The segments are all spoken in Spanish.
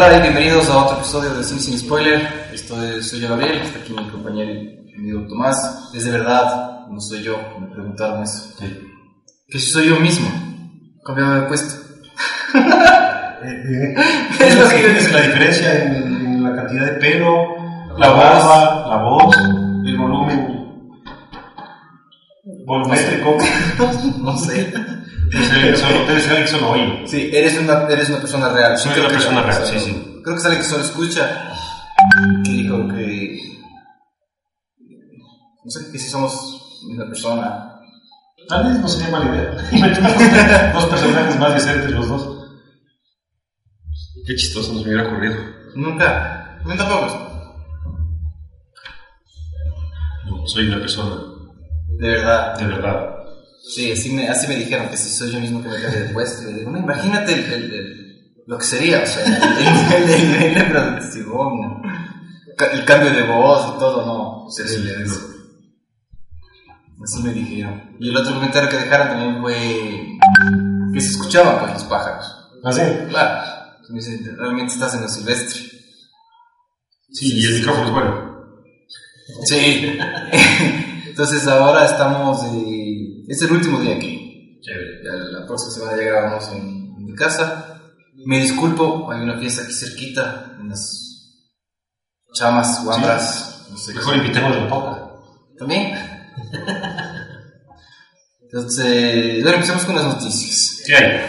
Hola y bienvenidos a otro episodio de Sin Sin Spoiler. Estoy, soy yo Gabriel, está aquí mi compañero y amigo Tomás. Es de verdad, no soy yo, me preguntaron eso. Que soy yo mismo, cambiado de puesto. es lo que yo digo. La diferencia en, en la cantidad de pelo, la barba, la voz, el volumen volumétrico. no sé. Debe ser alguien que solo oye. Sí, eres una, eres una persona real. Soy una persona real, sí, sí. Creo que es alguien que solo escucha. Que dijo que. No sé, que si somos una persona. Tal vez no sería mala idea. Dos personajes más decentes los dos. Qué chistoso nos hubiera ocurrido. Nunca. No tampoco. No, soy una persona, De verdad. de verdad. Sí, así me, así me dijeron que si soy yo mismo que me cambie de puesto. Y digo, no, imagínate el, el- el- lo que sería, o sea, el nivel el, nivel de producción, el cambio de voz y todo, no, terrible Sí, eso. Así me dijeron. Y el otro comentario que dejaron también fue que se escuchaban pues, los pájaros. ¿Ah, sí? Claro, me realmente estás en lo silvestre. Sí, y el micrófono es bueno. Sí. Entonces ahora estamos, eh, es el último día aquí. Chévere. La próxima semana ya grabamos en, en mi casa. Me disculpo, hay una fiesta aquí cerquita, unas chamas, guambras, no sé Mejor invitemos a la poca. También. Entonces, bueno, empecemos con las noticias. ¿Qué hay?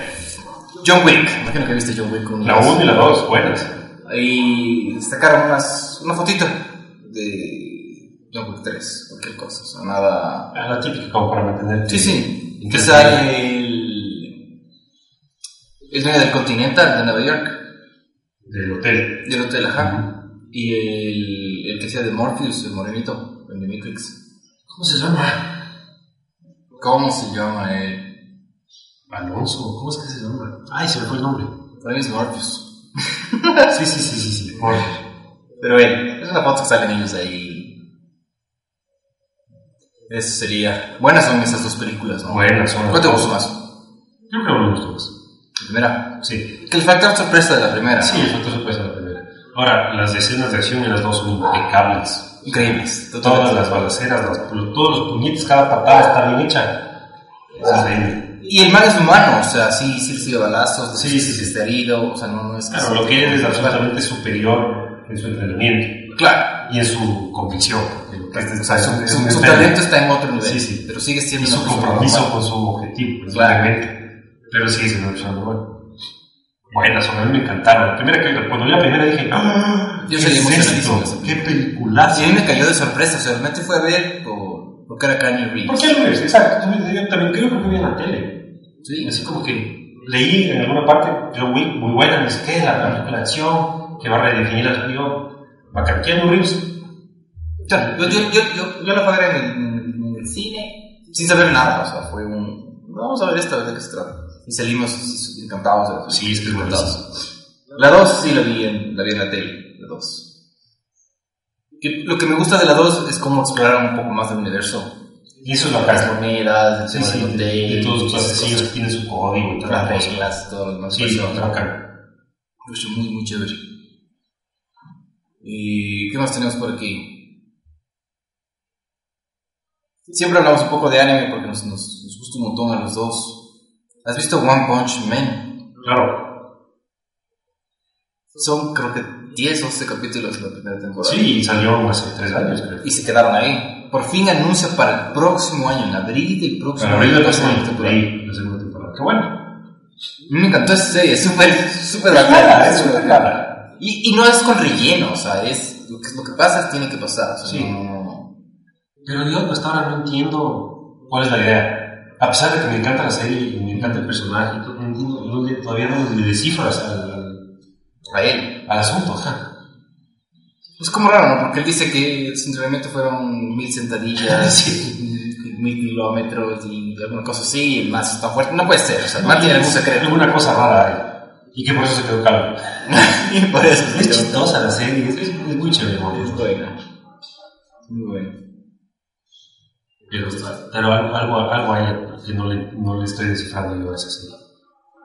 John Wick, imagino que viste John Wick con La 1 y la 2, buenas. Ahí destacaron unas, una fotito de Wick 3, cualquier cosa, o sea, nada... Ah, la típica como para mantener. Sí, sí, que sale el, dueño del Continental de Nueva York, Del hotel. del hotel, ajá, y el, el que hacía de Morpheus, el morenito, el de Matrix. ¿Cómo se llama? ¿Cómo se llama él? Alonso. ¿Cómo es que se llama? Ay, se me fue el nombre. Para mí es Morpheus. Sí, sí, sí, sí. sí. Jorge. Pero bueno, es una foto que salen ellos ahí. Eso sería. Buenas son esas dos películas, ¿no? Buenas son ¿Cuál te gustó más? Creo que me gustó más. La primera. Sí. Que el factor sorpresa de la primera. Sí, ¿no? el factor sorpresa la primera. Ahora, las escenas de acción en las dos son impecables. Increíbles. Todas las balaceras, todos los puñetes, cada patada está bien hecha. Es increíble. Y el man es humano, o sea, sí, sí recibe balazos, Sí, sí, sí, sí, está herido, o sea, no, no es Claro, lo que él es absolutamente superior en su entrenamiento Claro. Y en su convicción. O sea, es su, un- es su- un su talento está en otro nivel. Sí, sí. Pero sigue y siendo su una persona compromiso normal. con su objetivo, es Claro. Pero sí, es una persona normal. Buenas, a mí me encantaron. La primera que, cuando vi la primera dije, ¡Ah! Yo ¿qué salí emocionadísimo ¡Qué película. peliculaza! Y a mí me cayó de sorpresa, o sea, realmente fue a ver por, porque era Kanye Reeves. ¿Por qué lo ves? Exacto. Yo también creo que vi en la tele. Sí. Así como que leí en alguna parte John Wick, muy buena, sé qué, la la película de acción, que va a redefinir al río. Bacán, Reeves. Claro, yo, yo, yo, yo, yo la ver en el, en en el cine sin saber nada, o sea, fue un... Vamos a ver esto, a ver de qué se trata. Y salimos encantados. de la Sí, es que es buenísimo. La 2 sí la vi, en, la vi en la tele, la 2. Que- Lo que me gusta de la 2 es cómo exploraron un poco más del universo. Y eso es lo Las monedas, el Sí, sí, del hotel, de todos los cosas, tienen su código y todas las reglas, todo lo demás. Sí, está bacán. muy, muy chévere. ¿Y qué más tenemos por aquí? Siempre hablamos un poco de anime porque nos, nos, nos gusta un montón a los dos. ¿Has visto One Punch Man? Claro. Son creo que 10 o 11 capítulos de la primera temporada. Sí, salió hace tres años, creo. Y se quedaron ahí. Por fin anuncia para el próximo año, en abril del próximo abrir año, segunda próxima temporada. temporada. La segunda temporada. Qué bueno. Me encantó esa serie, es súper, súper bacana. es súper bacana. Y, y no es con relleno, o sea, es lo que, lo que pasa tiene que pasar. o sea, Sí. no- no- no. Pero yo hasta ahora no entiendo cuál es la idea. A pesar de que me encanta la serie y me encanta el personaje, no entiendo, no todavía no le descifro al, A él. al asunto. ajá. Es como raro, ¿no? Porque él dice que su entrenamiento fueron mil sentadillas, Sí. mil kilómetros y alguna cosa así, y el más está fuerte. No puede ser, o sea, el man tiene algún secreto. Alguna cosa rara hay. Y que por eso se quedó calvo. y por eso se Es chistosa la serie, es, es- es muy chévere. Es buena. Muy buena. Pero, pero algo, algo, algo hay que no le, no le estoy descifrando yo a esa serie.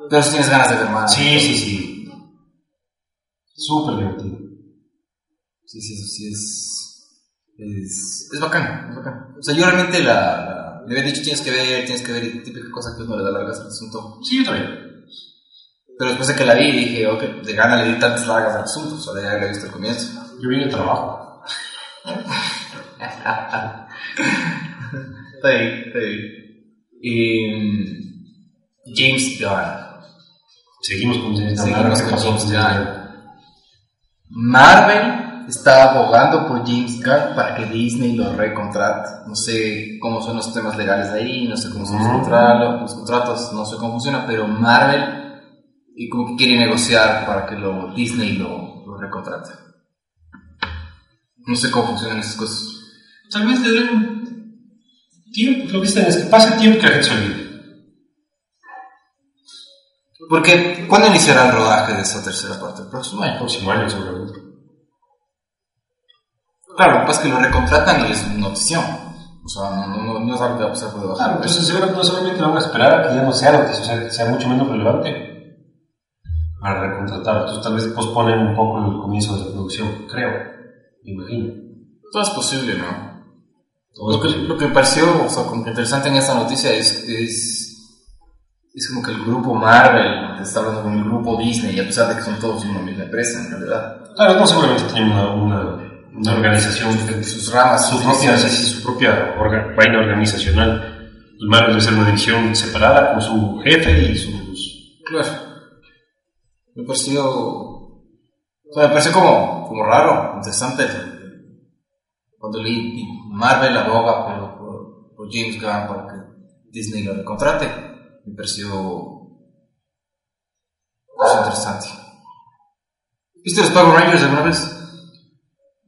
Pero si tienes ganas de ver más. Sí, sí, sí. Súper divertido. Sí, sí, sí es. Es, es bacán, es bacán. O sea, yo realmente la, la- le había dicho tienes que ver, tienes que ver, y típica cosa que uno le da largas al asunto. Sí, yo también. Pero después de que la vi dije, ok, de gana le di tantas largas al asunto, o sea, ya había visto el comienzo. Yo vine de trabajo. Está bien, está bien. Y, James Gunn. Seguimos con James Gunn. Seguimos ¿Qué con James Gunn. Marvel está abogando por James Gunn para que Disney lo recontrate. No sé cómo son los temas legales ahí, no sé cómo son Ujú. contra- los contratos, no sé cómo funciona, pero Marvel y como que quiere negociar para que lo, Disney lo, lo recontrate. No sé cómo funcionan esas cosas. Tal vez le den tiempo. Lo que dicen es que pase tiempo que la gente se olvide. Porque, ¿cuándo iniciará el rodaje de esa tercera parte? El próximo El año. próximo año, seguramente. Claro, lo que pasa es que lo recontratan y es una notición. O sea, no, no, no, no es algo que va a pasar por debajo. Claro, entonces seguramente no solamente van a esperar a que ya no sea noticia, o sea, que sea mucho menos relevante para recontratar. Entonces tal vez posponen un poco el comienzo de la producción, creo, me imagino. Todo es posible, ¿no? Todo Lo es que, posible. lo que me pareció o sea, como que interesante en esta noticia es, es, es como que el grupo Marvel está hablando con el grupo Disney, a pesar de que son todos una misma empresa, en realidad. Claro, no seguramente tienen una, una, una organización, Sus ramas, su sus propia, divisiones. sí, sí, su propia orga- vaina organizacional. El Marvel debe ser una división separada con su jefe y sus... Claro. Me pareció. O sea, me pareció como, como raro, interesante. Cuando leí Marvel aboga por, por, por James Gunn para que Disney lo recontrate, me pareció. pareció interesante. ¿Viste los Power Rangers alguna vez?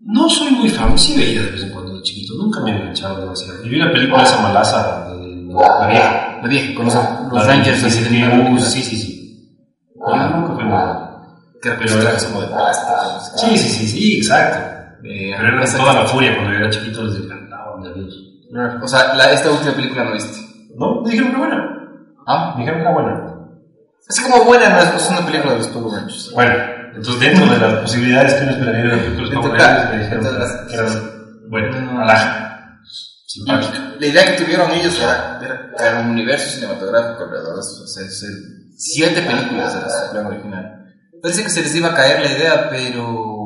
No soy muy fan, sí veía de vez en cuando de chiquito, nunca me he enganchado demasiado. Y vi la película esa malaza, de la vieja. La vieja, con los, los de- Rangers sí, así sí, de sí, una sí, sí, sí. Ah, fan. Que pero era como de qué. Sí, sí, sí, sí, exacto. Eh, toda la furia cuando yo era chiquito, les encantaba, mis amigos. O sea, la, esta última película no viste. No, me dijeron que era buena. ¿Ah? Me dijeron que era buena. Así como buena, no es, es una película de los Power Rangers. Bueno, entonces dentro de las posibilidades que uno esperaría de película, Dentro, Power Rangers, me dijeron de que era buena, Mm. alaja, simpática. La idea que tuvieron ellos era, era crear un universo cinematográfico alrededor de eso, o sea, siete películas de la plan original. Parece que se les iba a caer la idea, pero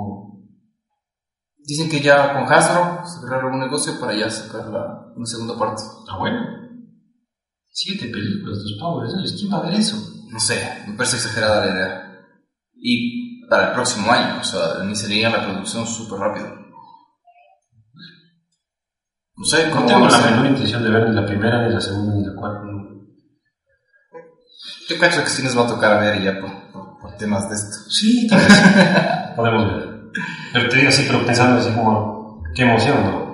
dicen que ya con Hasbro cerraron un negocio para ya sacar la, una segunda parte. Ah, bueno. Siete películas de los Power Rangers, ¿quién va a ver eso? No sé, me parece exagerada la idea. Y para el próximo año, o sea, iniciarían la producción súper rápido. No sé No cómo tengo va a la menor intención de ver ni la primera, ni la segunda, ni la cuarta. no. Yo cacho que sí nos va a tocar ver ya por, por temas de esto. Sí, tal vez. Podemos ver. Pero te digo así, pero pensando así como, qué emoción, ¿no?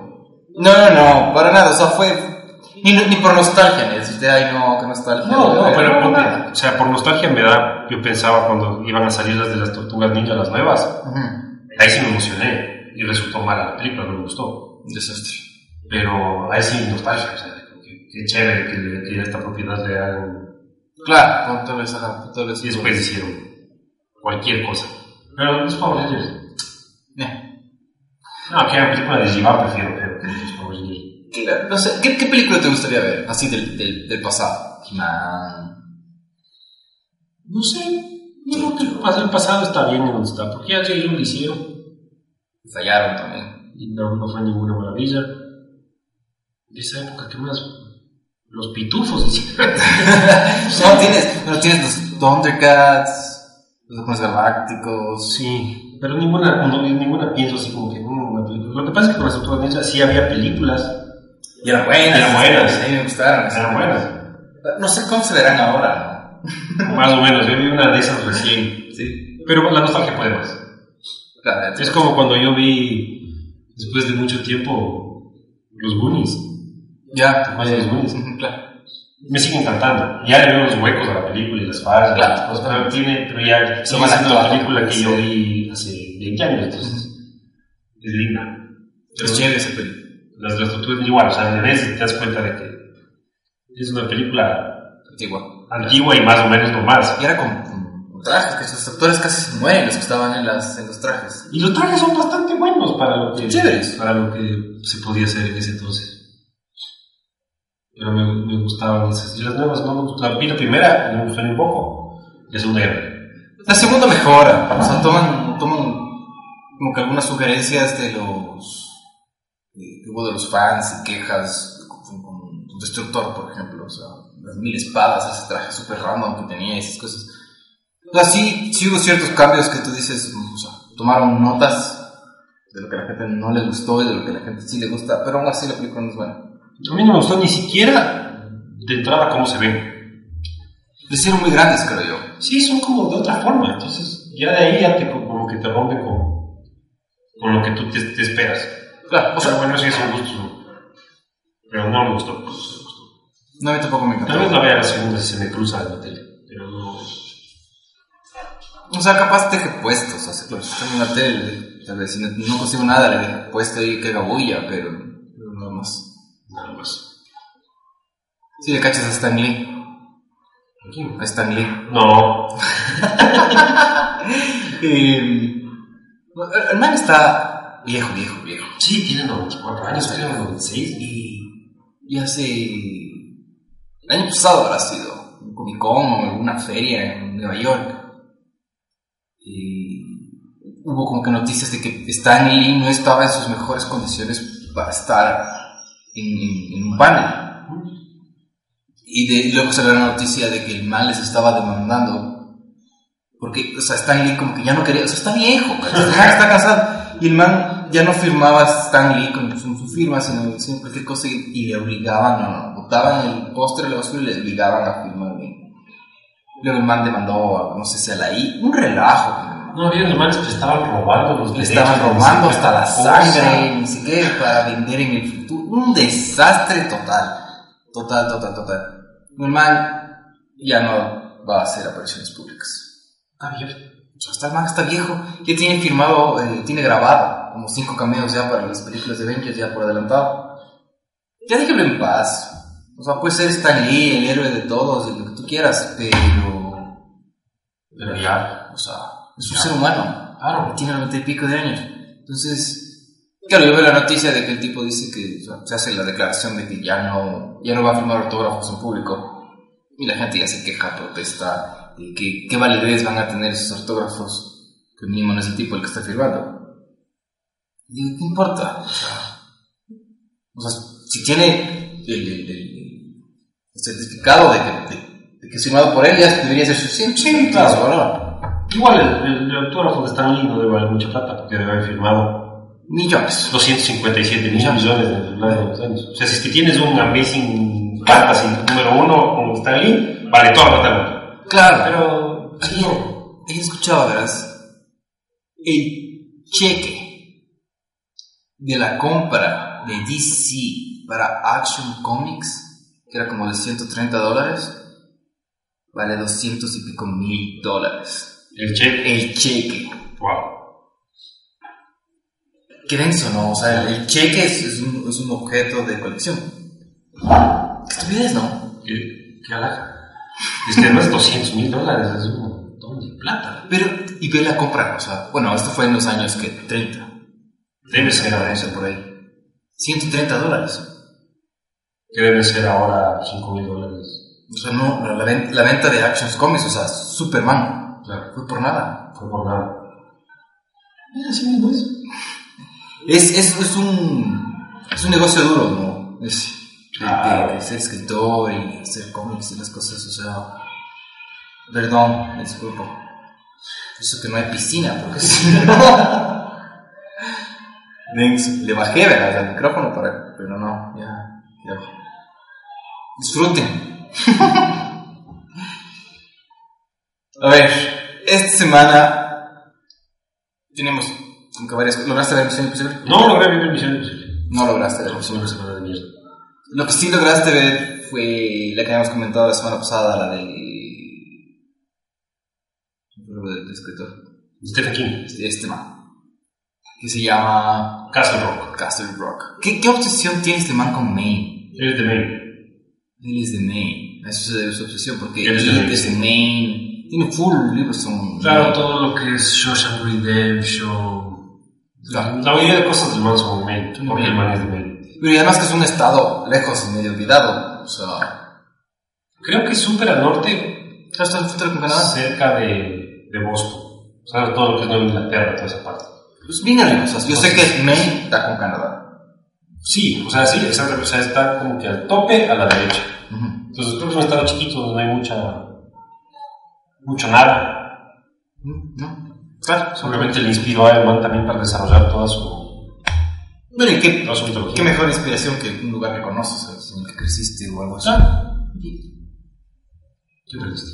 No, no, no, para nada, o sea, fue. Ni, ni por nostalgia, ni decirte, ay, no, qué nostalgia. No, no, pero no, o sea, por nostalgia me da, yo pensaba cuando iban a salir las de las tortugas ninja, las nuevas, Ujú. ahí sí me emocioné y resultó mala la película, no me gustó. Un desastre. Pero ahí sí nostalgia, o sea, que, qué chévere que, le- que esta propiedad le hagan. Claro, con tal vez, tal vez. Y después hicieron cualquier cosa. Pero los Power Rangers, Eh, no, que era película de Jiva prefiero que los Power Rangers. claro, no sé, ¿qué, ¿qué película te gustaría ver? Así del, del, del pasado. Man. No sé, yo creo que el pasado está bien en donde está, porque ya ellos lo hicieron Fallaron también. y no, no fue ninguna maravilla. De esa época, ¿qué más? Los pitufos hicieron. No tienes, no tienes los Thundercats, los Halcones Galácticos. Sí, pero ninguna, no, ninguna pienso así como que mm, una película. Lo que pasa es que con las ninja sí había películas, Y eran buenas. Eran buenas. A mí me gustaron. eran buenas, No sé cómo se verán ahora, más o menos. Yo vi una de esas recién. Sí. pero la nostalgia puede más. Claro, Es como cuando yo vi, después de mucho tiempo, los Goonies. Ya. ¿Te acuerdas de los Goonies? Claro. Me sigue encantando. Ya le veo los huecos a la película y las fallas, Claro. las cosas, pero tiene, pero ya sigue siendo la película que yo vi hace 20 años, entonces es linda. Pero Es chévere esa peli. las, las tortugas igual, o sea, le ves y te das cuenta de que es una película Antigua. antigua y más o menos normal. Y era con, con, con trajes, que esos actores casi se mueren los que estaban en, las, en los trajes. Y los trajes son bastante buenos para lo que, Chéveres. para lo que se podía hacer en ese entonces. Pero me, me gustaban esas. Y las nuevas no me la primera, me gustó un poco. Ya no. La segunda mejora, o sea, toman, toman como que algunas sugerencias de los hubo de los fans y quejas con, con un destructor, por ejemplo, o sea, las mil espadas, ese traje super random que tenía y esas cosas. O sea, sí, sí hubo ciertos cambios que tú dices, o sea, tomaron notas de lo que a la gente no le gustó y de lo que a la gente sí le gusta, pero aún así la película no es buena. A mí no me gustó ni siquiera de entrada cómo se ven. Le hicieron muy grandes, creo yo. Sí, son como de otra forma. Entonces, ya de ahí ya te, como que te rompen con, con lo que tú te, te esperas. Claro, o sea, bueno, sí es un gusto. Pero no me gustó. pues, no me gustó. no, a mí tampoco me encantó. Tal vez la vea la segunda si se me cruza en la tele. Pero no. O sea, capaz deje puesto, o sea, en la tele, tal vez si no, no consigo nada le deje puesto ahí que haga bulla, pero, Nada más. Sí, le cachas a Stan Lee, Aquí. a Stan Lee. No. Eh, el- man está viejo, viejo, viejo. Sí, tiene 94 años, creo, 96. Y, y hace... El año pasado habrá sido, un Comic Con o alguna feria en Nueva York. Y hubo como que noticias de que Stan Lee no estaba en sus mejores condiciones para estar en, en- en un panel. Y de, luego salió la noticia de que el man les estaba demandando. Porque, o sea, Stan Lee como que ya no quería, o sea, está viejo, está cansado. Y el man ya no firmaba Stan Lee con su, firma, sino, sino cualquier cosa y, y le obligaban, a, botaban el póster de la basura y le obligaban a firmarle. Luego el man demandó, no sé si a la I, un relajo. No, había los manes que estaban robando los Le estaban robando hasta la sangre, ni siquiera para vender en el Un desastre total. Total, total, total. Man ya no va a hacer apariciones públicas. Está sea, hasta el man está viejo. Ya tiene firmado, eh, tiene grabado como cinco cameos ya para las películas de Avengers ya por adelantado. Ya déjelo en paz. O sea, puede ser Stan Lee, el héroe de todos, y lo que tú quieras, pero... Pero ya. O sea, es un ser humano. Claro. Tiene noventa y pico de años. Entonces, claro, yo veo la noticia de que el tipo dice que se hace la declaración de que ya no, ya no va a firmar autógrafos en público. Y la gente ya se queja, protesta, de que qué validez van a tener esos autógrafos, que mínimo no es el tipo el que está firmando. Y digo, ¿qué importa? O sea, o sea, si tiene el, el- el- el certificado de que, de, de que es firmado por él, ya debería ser suficiente. Sí, claro. Igual el, autógrafo de Stan Lee no debe valer mucha plata porque debe haber firmado Millones. 257 mil millones de los años. O sea, si es que tienes un Amazing Fantasy número uno con Stan Lee, vale toda la plata. Claro. Pero. Ayer, ayer escuchaba, verás, el cheque de la compra de DC para Action Comics, que era como de 130 dólares, vale 200 y pico mil dólares. El cheque. El cheque. Wow. Denso, ¿no? O sea, el, cheque es, es un, es un objeto de colección. Qué estupidez, ¿no? ¿Qué, qué alaja? Es que además 200 mil dólares es un montón de plata. Pero, y ve la compra, o sea, bueno, esto fue en los años que 30. Debe ser ahora Eso por ahí. 130 dólares. Que debe ser ahora 5 mil dólares. O sea, no, la, la ven- la venta de Actions Comics, o sea, Superman, Claro. fue por nada. Fue por nada. Eh, Así mismo es. Es, es, es un, es un negocio duro, ¿no? Es de, Claro. de- de ser escritor y hacer cómics y las cosas, o sea, perdón, disculpo. Eso que no hay piscina, porque si no... Le bajé, ¿verdad? El micrófono para... Pero no, ya, ya. Disfruten. A ver, esta semana tenemos como que varias ¿Lograste ver Misión Imposible? No logré vivir Misión Imposible. No lograste ver Misión Imposible. Lo que sí lograste ver fue la que habíamos comentado la semana pasada, la de... ¿Cómo del escritor? Stephen King. Este, man. Que se llama Castle Rock. Castle Rock. ¿Qué, qué obsesión tiene este man con Maine? Eres de Maine. Él es de Maine. Eso es su obsesión, porque Él es de es. Maine. tiene full libros. Son, Claro, todo lo que es Shawshank Redemption. Claro. La mayoría de cosas del man son mail. O el es de mail. Pero y además que es un estado lejos y medio olvidado. O sea, Creo que es súper al norte, ¿estás cerca de, de Boston. O sea, todo lo que es Nueva Inglaterra, toda esa parte. Pues bien arriba. O sea, yo sé que Maine está con Canadá. Sí, o sea, sí, exacto. O sea, está como que al tope a la derecha. Ujú. Entonces, creo que es un estado chiquito donde no hay mucha. mucho nada. ¿No? Claro. Seguramente le inspiró a Elman también para desarrollar toda su, Bueno, ¿y qué, toda su qué mejor inspiración que un lugar que conoces, ¿sabes? en el que creciste o algo así? Ah. ¿Qué crees?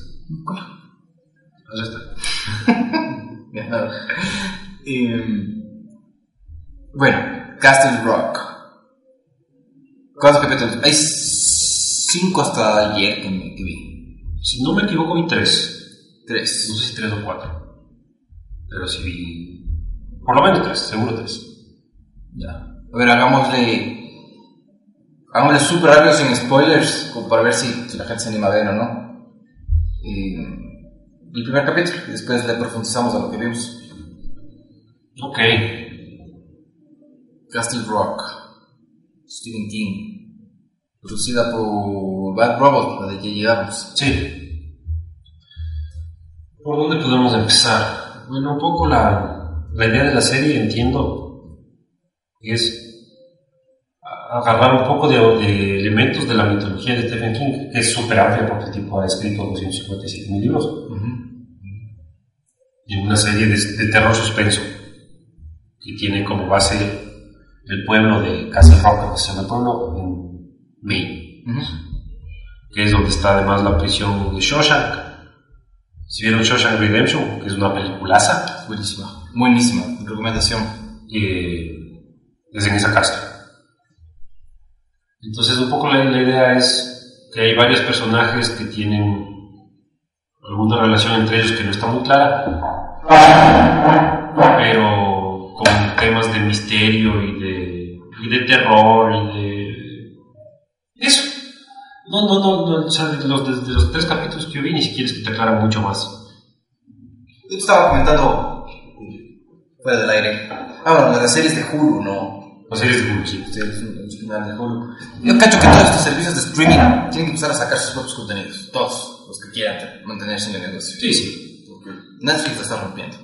Allá está. Em, bueno, Castle Rock. ¿Cuántos capítulos? Hay cinco hasta ayer que, me, que vi. Si no me equivoco, vi tres. No Tres. sé si tres o cuatro. Pero sí vi. Por lo menos tres, seguro tres. Ya. A ver, hagámosle. Hagámosle súper rápido sin spoilers, como para ver si, si la gente se anima a ver o no. Em, el primer capítulo, y después le profundizamos a lo que vimos. Ok. Castle Rock, Stephen King, producida por Bad Robot, la de J.J. Abrams. Sí. ¿Por dónde podemos empezar? Bueno, un poco la, la idea de la serie, entiendo, es agarrar un poco de, de elementos de la mitología de Stephen King, que es súper amplia porque el tipo ha escrito 257 mil libros, y una serie de, de terror suspenso, que tiene como base el pueblo de Castle Rock, que se llama el pueblo en Maine. Que es donde está además la prisión de Shawshank. Si vieron Shawshank Redemption, que es una peliculaza, Buenísima. Buenísima. Recomendación. eh, es en esa cárcel. Entonces, un poco la, la idea es que hay varios personajes que tienen alguna relación entre ellos que no está muy clara, pero con temas de misterio y de, y de terror y de. Eso. No, no, no, no, o sea, de los, de, de los tres capítulos que yo vi, ni siquiera es que te aclara mucho más. Yo te estaba comentando eh, fuera del aire. Ah, bueno, las series de Hulu, ¿no? Las series de Hulu, sí. Sí, canal de Hulu. Yo cacho que todos estos servicios de streaming tienen que empezar a sacar sus propios contenidos. Todos los que quieran mantenerse en el negocio. Sí, sí. Porque Netflix la está rompiendo.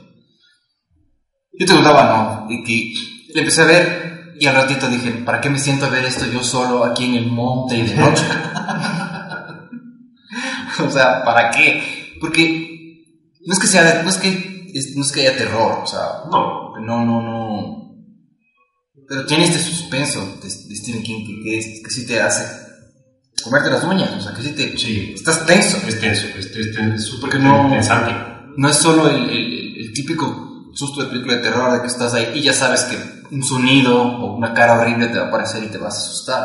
Yo te contaba, ¿no? Y que le empecé a ver y al ratito dije, ¿para qué me siento a ver esto yo solo aquí en el monte y de noche? o sea, ¿para qué? Porque no es que sea, no es que, no es que haya terror, o sea, No, no, no, no. Pero tiene este suspenso de, de Stephen King que, que, es- que sí te hace comerte las uñas, o sea, que sí te... Sí. Estás tenso. es tenso, es, es, súper Porque no-. No es solo el, el- el típico susto de película de terror de que estás ahí y ya sabes que un sonido o una cara horrible te va a aparecer y te vas a asustar.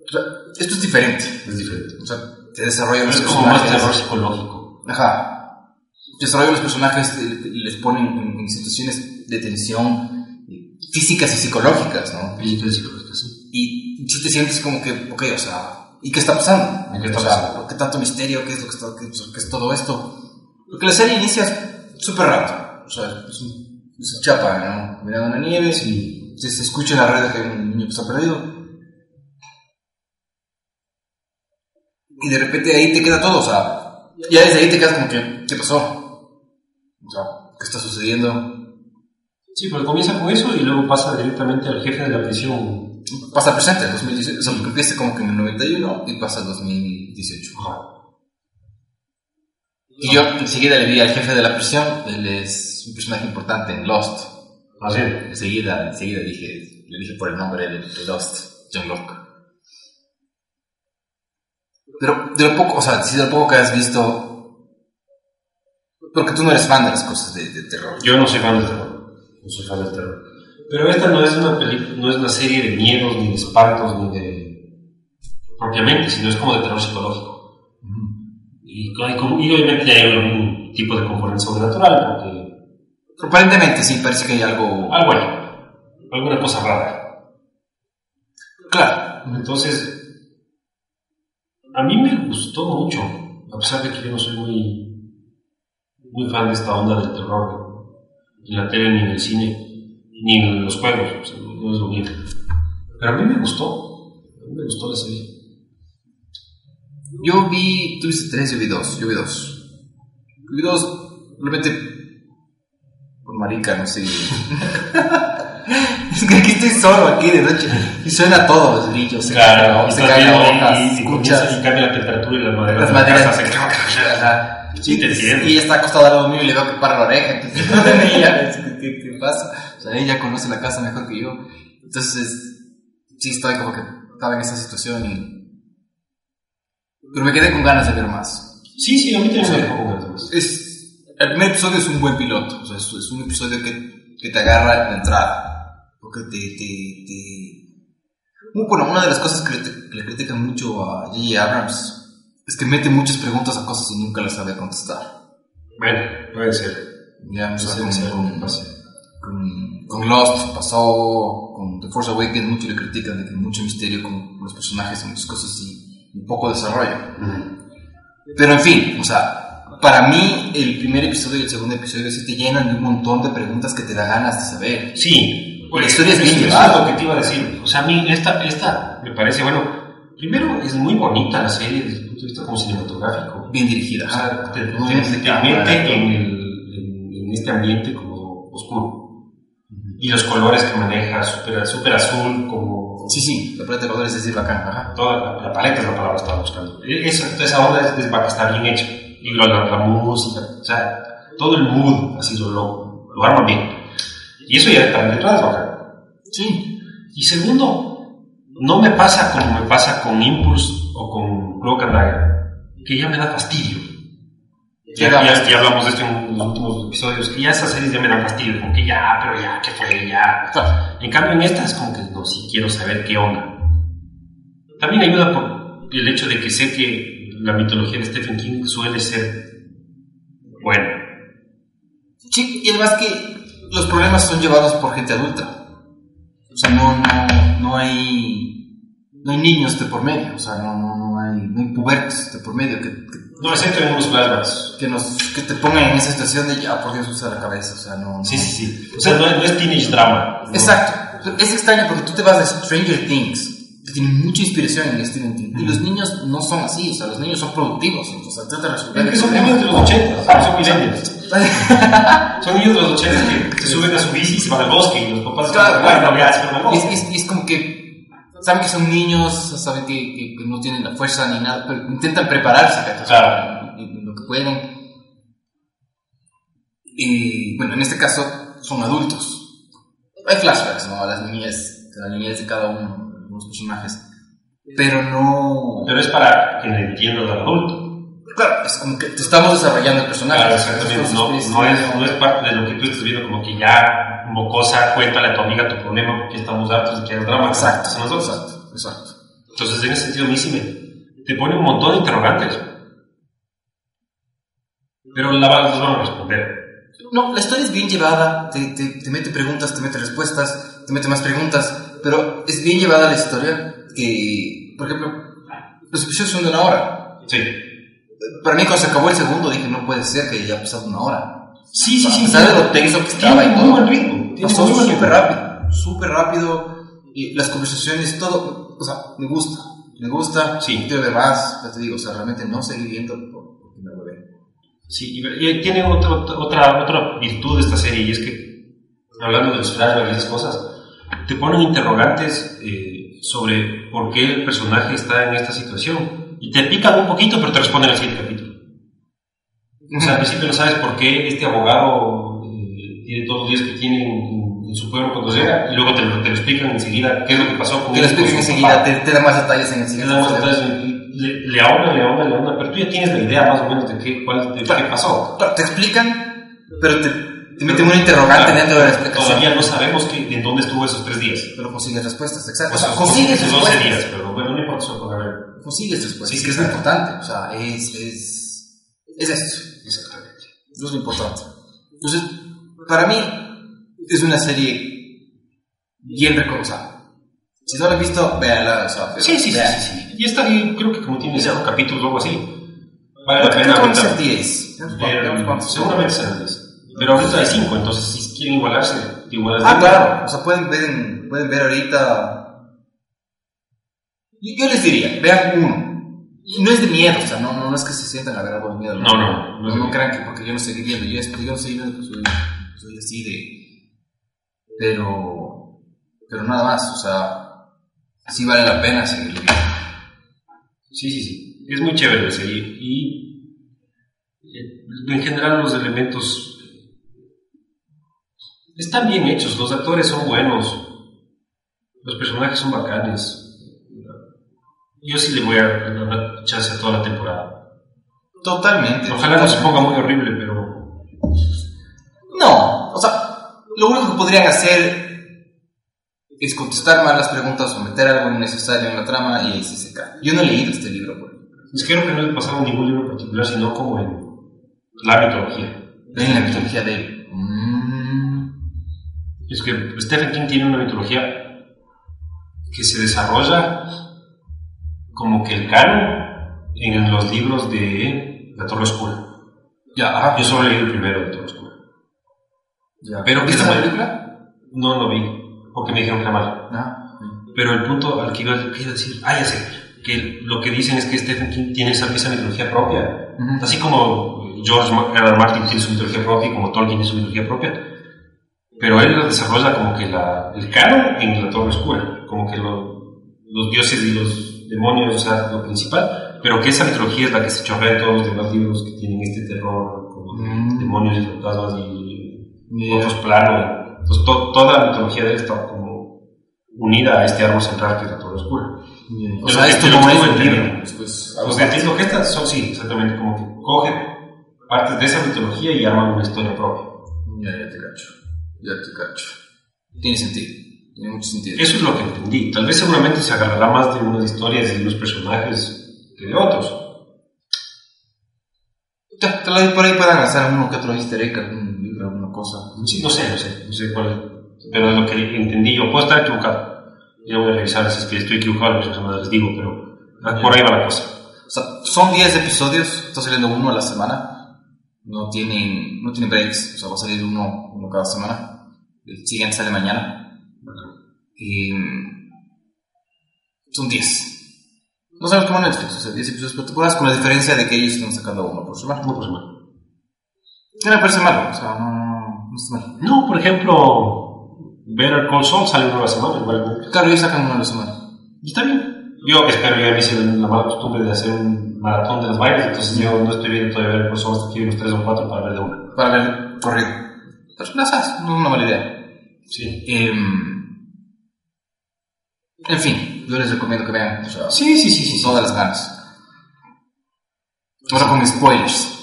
O sea, esto es diferente. Es diferente. O sea, te desarrollan los Es como más personajes. terror psicológico. Ajá. Desarrollan los personajes y les ponen en, en situaciones de tensión eh, físicas y psicológicas, ¿no? Física y psicológica, sí. Y si te sientes como que, ok, o sea, ¿y qué está pasando? ¿Y qué está pasando? ¿Qué tanto misterio? ¿Qué es lo que, está, qué, qué es todo esto? Porque la serie inicia súper rápido. O sea, es un, es un chapa, ¿no? Mirando en la nieve, Sí. se, escucha en la red que hay un niño que está perdido. Y de repente ahí te queda todo, o sea, ya desde ahí te quedas como que, ¿qué pasó? O sea, ¿qué está sucediendo? Sí, pero comienza con eso y luego pasa directamente al jefe de la prisión. Pasa al presente, el 2018, o sea, porque empieza como que en el 91 y pasa al 2018. Y yo enseguida le vi al jefe de la prisión, él es un personaje importante en Lost. Enseguida, enseguida dije, le dije por el nombre de, de Lost, John Locke. Pero de lo poco, o sea, si de lo poco que has visto, porque tú no eres fan de las cosas de, de terror. Yo no soy fan del terror. No soy fan del terror. Pero esta no es una película, no es una serie de miedos, ni de espantos, ni de. propiamente, sino es como de terror psicológico. Y obviamente hay algún tipo de componente sobrenatural, porque. Aparentemente sí, parece que hay algo... Algo hay. Alguna cosa rara. Claro. Entonces, a mí me gustó mucho, a pesar de que yo no soy muy muy fan de esta onda del terror, ni en la tele, ni en el cine, ni en los juegos, o sea, no es lo mío. Pero a mí me gustó, a mí me gustó la serie. Yo vi, tú viste tres, yo vi dos, yo vi dos. Yo vi dos, realmente, marica, no sé. es que aquí estoy solo, aquí de noche, y suena todo, los grillos, se Claro, caen, se caen viendo hojas, y, escuchas. y cambia la temperatura y las maderas Las de la maderas casa se Ajá. Sí, te entiendo. Y ella está acostada al lado mío y le veo que para la oreja. Entonces, ella, ¿qué, pasa? O sea, ella conoce la casa mejor que yo. Entonces, sí, estoy como que estaba en esa situación y. Pero me quedé con ganas de ver más. Sí, sí, a mí también me dejó con ganas. Es, el primer episodio es un buen piloto. O sea, es, es un episodio que, que te agarra en la entrada. Porque te. te, te... Bueno, una de las cosas que le, que le critican mucho a J.J. Abrams es que mete muchas preguntas a cosas y nunca las sabe contestar. Bueno, puede ser. Ya, o sea, con, sí, con- con- con Lost pasó, con The Force Awakens mucho le critican de que mucho misterio con los personajes y muchas cosas y, y poco desarrollo. Pero en fin, o sea, para mí el primer episodio y el segundo episodio sí te llenan de un montón de preguntas que te da ganas de saber. Sí, La historia es bien llevada. lo que te iba a decir. O sea, a mí esta, esta me parece, bueno, primero es muy bonita la serie desde el punto de vista como cinematográfico. Bien dirigida. O sea, te, mete en, el, en, en este ambiente como oscuro. Y los colores que maneja, súper super azul, como... Sí, sí, la paleta de colores es decir bacán, ajá. Toda la, la paleta es la palabra que estaba buscando. E- Esa, esa onda es, es, está bien hecha. Y la, la, la música, o sea, todo el mood ha sido lo, lo arman bien. Y eso ya también detrás bacán. Sí. Y segundo, no me pasa como me pasa con Impulse o con Cloak and Dagger, que ya me da fastidio. Ya, Ya, ya, hablamos de esto en los últimos episodios, que ya esas series ya me dan fastidio, como que ya, pero ya, ¿qué fue? Ya. En cambio, en estas, como que no, sí quiero saber qué onda. También ayuda por el hecho de que sé que la mitología de Stephen King suele ser buena. Sí, y además que los problemas son llevados por gente adulta. O sea, no, no, no hay, no hay niños de por medio, o sea, no, no, no hay, no hay pubertos de por medio que, que, No, excepto en unos flashbacks. que nos, que te pongan en esa situación de ya, por Dios, usa la cabeza, o sea, no. no. Sí, sí, sí. O sea, no, es- no es teenage drama. ¿no? Exacto. Es extraño porque tú te vas de Stranger Things, que tiene mucha inspiración en Stephen King, y los niños no son así, o sea, los niños son productivos, o sea, tratan de resolver el son niños de los 80, son millennials. Son niños de los 80 que se suben a su bici y se van al bosque y los papás Claro, están bueno, bosque. es, es- es como que saben que son niños, saben que, que- que no tienen la fuerza ni nada, pero intentan prepararse lo que pueden. Y bueno, en este caso son adultos. Hay flashbacks, ¿no? A las niñez, a la niñez de cada uno los personajes. Pero no. Pero es para que le entiendan al adulto. Claro, es como que te estamos desarrollando el personaje. Claro, exactamente. No, sus no, es, experiencias, no es parte de lo que tú estás viendo como que ya mocosa, cuéntale a tu amiga tu problema porque estamos hartos de que hagas drama. Exacto, Son nosotros. exacto, exacto. Entonces, en ese sentido, a mí sí me, te pone un montón de interrogantes. Pero la los van a responder. No, la historia es bien llevada, te, te, te mete preguntas, te mete respuestas, te mete más preguntas, pero es bien llevada la historia que, por ejemplo, los episodios son de una hora. Sí. Para mí cuando se acabó el segundo dije, no puede ser que haya pasado una hora. Sí, sí, sí. A pesar de lo tenso que estaba Tiene y muy todo. buen ritmo. Tiene Pasó muy buen súper rápido, súper rápido, y las conversaciones, todo, o sea, me gusta, me gusta, Sí. quiero ver más, ya te digo, o sea, realmente no seguí viendo por- porque me huevé. Sí, y tiene otra, otra, otra virtud de esta serie y es que, hablando de los flashbacks y esas cosas, te ponen interrogantes eh, sobre por qué el personaje está en esta situación y te pican un poquito, pero te responden al siguiente capítulo. O sea, al principio no sabes por qué este abogado eh, tiene todos los días que tiene en, en su pueblo cuando llega y luego te lo, te lo explican enseguida qué es lo que pasó con Que lo su enseguida, te, te da más detalles en el Te siguiente da más detalles, le, le ahonda, le ahonda, le ahonda, pero tú ya tienes la idea más o menos de qué, cuál, de qué pasó. Te explican, pero te, te meten una interrogante Claro, dentro de la explicación. Todavía no sabemos que, en dónde estuvo esos tres días. Pero consigues respuestas, exacto. O sea, consigues esos 12 respuestas. días, pero bueno, no importa eso haber. Consigues respuestas. Sí, Sí, que es lo importante. O sea, es, es, es esto. Exactamente. Eso es lo importante. Entonces, para mí, es una serie bien recomendada. Si no la has visto, véala. O sea, Sí, sí, sí, sí. Y esta, y creo que como tiene cinco capítulos o algo así. vale la pena que van a ser ahorita 10. ver, seguramente serán 10. Pero ahorita hay 5, entonces si quieren igualarse, igualas Ah, claro. O sea, pueden ver, pueden ver ahorita. Yo, les diría, vean uno. Y no es de miedo, o sea, no, no, no es que se sientan a ver algo de miedo. No, no, no No, no crean que porque yo no seguí viendo, yo, yo no seguí viendo, soy, soy así de. Pero. Pero nada más, o sea. Sí vale la pena seguirlo viendo. Sí, sí, sí. Es muy chévere de seguir. Y eh, en general los elementos están bien hechos. Los actores son buenos. Los personajes son bacanes. Yo sí le voy a dar chance a toda la temporada. Totalmente. Ojalá no se totalmente. ponga muy horrible, pero No, o sea, lo único que podrían hacer es contestar mal las preguntas o meter algo innecesario en la trama y ahí se cae. Yo no he leído este libro, por es que creo que no le pasaron ningún libro en particular, sino como en la mitología. En la mitología de él. Mm, Es que Stephen King tiene una mitología que se desarrolla como que el canon en los libros de La Torre Oscura. ya, ajá. Yo solo leí el primero de Torre Oscura. Ya. Pero ¿Viste la película? No lo vi, porque me dijeron que era malo. No. Pero el punto al que iba, a decir, ah, ya sé, que lo que dicen es que Stephen King tiene esa, esa mitología propia. Ujú. Así como George. R. Martin tiene su mitología propia y como Tolkien tiene su mitología propia. Pero él desarrolla como que la, el canon en la Torre Oscura, como que lo- los dioses y los demonios, o sea, lo principal, pero que esa mitología es la que se chorrea en todos los demás libros que tienen este terror, como Mm. demonios y fantasmas y Ya. otros planos. Entonces, to- toda la mitología de él está como unida a este árbol central que es la Torre Oscura. O Pero sea, esto lo no es un libro. Pues, lo que estas son, sí, exactamente, como que coge partes de esa mitología y arman una historia propia. Ya, ya te cacho. Ya te cacho. Tiene sentido. Tiene mucho sentido. Eso es lo que entendí. Tal vez seguramente se agarrará más de unas historias y de los personajes que de otros. Ya, lo doy por ahí para lanzar uno que otro easter egg, algún libro, alguna cosa. Sí, no sé, no sé, no sé cuál es. Pero es lo que entendí yo. Puedo estar equivocado. Ya voy a revisar si es que estoy equivocado, próxima semana les digo, pero por ahí va la cosa. O sea, son 10 episodios, está saliendo uno a la semana. No tienen, no tienen breaks, o sea, va a salir uno, uno cada semana. El siguiente sale mañana. Y, son 10. No sabemos como Netflix, o sea, 10 episodios por temporada, con la diferencia de que ellos están sacando uno por semana. No, por semana. Que me parece malo, o sea, no, no, no está mal. No, por ejemplo, Better Call Saul sale una a la semana, igual. Claro, ellos sacan uno a la semana. Y está bien. Yo espero, ya me hice la mala costumbre de hacer un maratón de las bailes, entonces yo no estoy viendo todavía Call Saul hasta que unos 3 o 4 para ver de una. Para ver corrido. Pero no sabes, no es una mala idea. Sí. Em, en fin, yo les recomiendo que vean, o sea, Sí, sí, sí, sí. todas las ganas. Ahora con spoilers.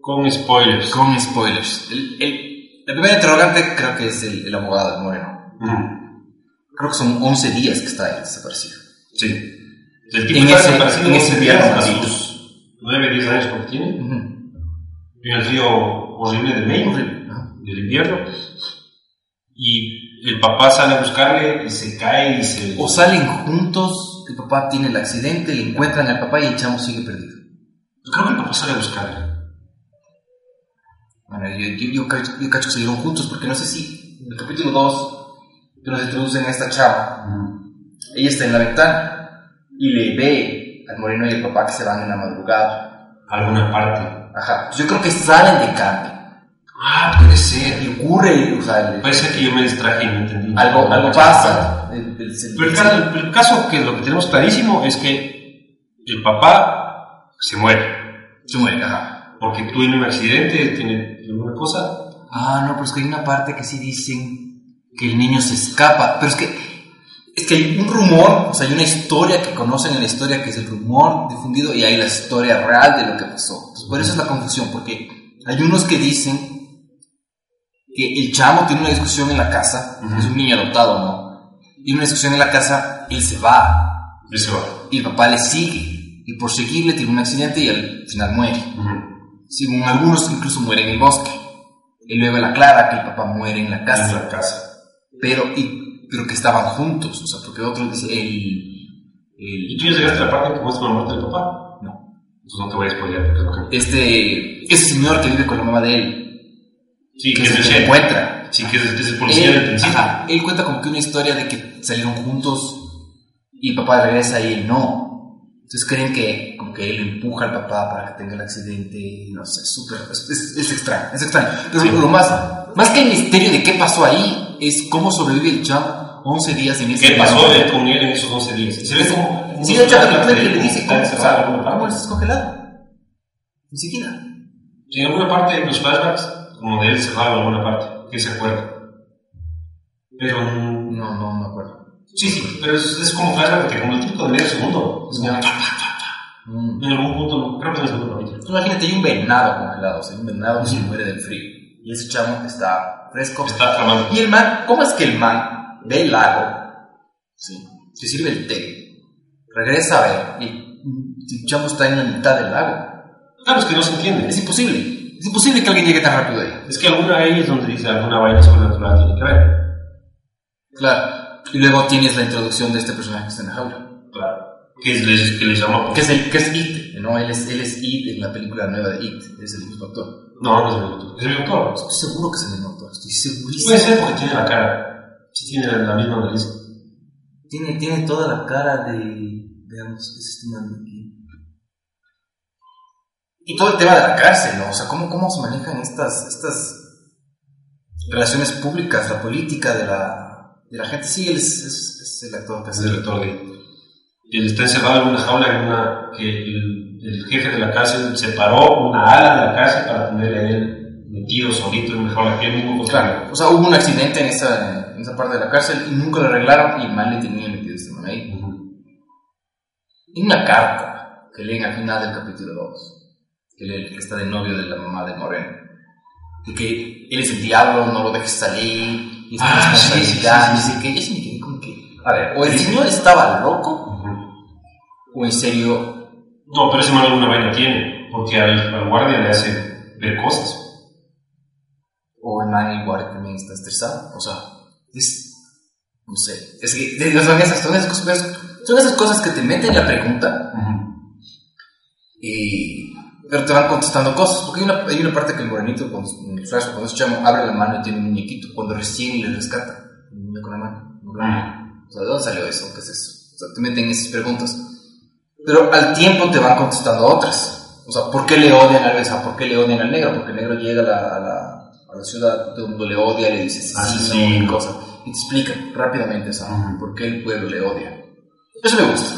Con spoilers. Con spoilers. El, el, el primer interrogante creo que es el, el abogado del Moreno. Mm, Creo que son 11 días que está ahí desaparecido. Sí. El tipo En está ese- desaparecido en ese día a sus 9, 10 años porque tiene. Ujú. En el río horrible de ¿no? del invierno. Y el papá sale a buscarle y se cae y se... O salen juntos, el papá tiene el accidente, le encuentran al papá y el chamo sigue perdido. Creo que el papá sale a buscarle. Bueno, yo, yo, yo, cacho, yo cacho que salieron juntos porque no sé si en el capítulo 2 que nos introducen a esta chava, ella está en la ventana y le ve al moreno y al papá que se van en la madrugada. Alguna parte. Ajá, pues yo creo que salen de cambio. Ah, puede ser. Y ocurre, o sea, el- ser que yo me distraje y no entendí. algo, algo pasa. El- el- Pero el caso, el caso que lo que tenemos clarísimo es que el papá se muere. Se muere, ajá. Porque tuvo un accidente, tiene alguna cosa. Ah, no, pero es que hay una parte que sí dicen que el niño se escapa. Pero es que, es que hay un rumor, o sea, hay una historia que conocen en la historia que es el rumor difundido y hay la historia real de lo que pasó. Entonces, por eso es la confusión, porque hay unos que dicen que el chamo tiene una discusión en la casa, Ujú. es un niño adoptado, ¿no? Y una discusión en la casa, él se va Y se va. y el papá le sigue. Y por seguirle tiene un accidente y al final muere. Según algunos, incluso muere en el bosque. Y luego la clara que el papá muere en la En casa. la casa. Pero, y, pero que estaban juntos. O sea, porque otros dicen el. ¿Y el tú ya llegaste a la parte que muestra la muerte del papá? no. Pues no te voy a spoiler porque es lo que... Este, ese señor que vive con la mamá de él, Sí, que que se chef. encuentra. Sí, que es, el policía del principio. ajá, él cuenta como que una historia de que salieron juntos y el papá regresa y él no. Entonces creen que como que él empuja al papá para que tenga el accidente, no sé, súper, es, es- es extraño, es extraño. Pero Sí. lo más, más que el misterio de qué pasó ahí, es cómo sobrevive el chavo 11 días en ese ¿Qué pasó él con él en esos 11 días? Se ve como... Sí, de hecho, película le dice cómo, o sea, cómo se descongelado. Enseguida. En alguna parte, los flashbacks, como de él se va en alguna parte, que se acuerda. Pero... No, no me acuerdo. Sí, sí, pero es, es como flashback que como el típico de medio segundo. Es como... Mm. En algún punto, no, creo que en el segundo capítulo. Imagínate, hay un venado congelado, o sea, un venado que se muere del frío. Y ese chamo está fresco. Está tramando. Y el man, ¿cómo es que el man ve el lago? Sí. Se sirve el té. Regresa a ver. Y el chamo está en la mitad del lago. Claro, es que no se entiende. Es imposible. Es imposible que alguien llegue tan rápido ahí. Es que alguna ahí es donde dice alguna vaina sobrenatural tiene que ver. Claro. Y luego tienes la introducción de este personaje que está en la jaula. Claro. Que es que les llama Que es, el, que es It, ¿no? Él es, él es It en la película nueva de It. Es el mismo actor. No, no es el doctor. Es el doctor. Estoy seguro que es el mismo actor. Estoy segurísimo. Puede ser porque tiene la cara. Sí tiene la misma nariz. Tiene, tiene toda la cara de. Veamos, es este man de aquí. Y todo el tema de la cárcel, ¿no? O sea, ¿cómo, cómo se manejan estas, estas relaciones públicas, la política de la, de la gente? Sí, él es, es, es el actor que Es el doctor de... Y él está encerrado en una jaula en una... que el, el jefe de la cárcel separó una ala de la cárcel para tenerle a él metido solito en una construyó. Claro, o sea, hubo un accidente en esa, en esa parte de la cárcel y nunca lo arreglaron y man le tenía metido este man ahí. Ujú. Hay una carta que leen al final del capítulo 2, que, que está de novio de la mamá de Moreno, de que él es el diablo, no lo dejes salir, y es tu Ah, responsabilidad, sí, sí, sí. no sé qué. Yo sí me quedé como que, a ver, o el señor estaba loco, Ujú. o en serio, No, pero ese man alguna vaina tiene, porque al, al guardia le hace ver cosas. O el man igual también está estresado, o sea, es, no sé, es que de- son esas, son esas cosas, son esas cosas que te meten la pregunta y pero te van contestando cosas porque hay una, hay una parte que el morenito cuando, en el flash cuando ese chamo abre la mano y tiene un muñequito cuando recién le rescata un muñeco con la mano o sea ¿de dónde salió eso? ¿qué es eso? o sea te meten esas preguntas pero al tiempo te van contestando otras o sea ¿por qué le odian al sea, ¿por qué le odian al negro? porque el negro llega a la, a la, a la ciudad todo el mundo le odia le dice asesino y cosas y te explican rápidamente o sea, Ujú. por qué el pueblo le odia eso me gusta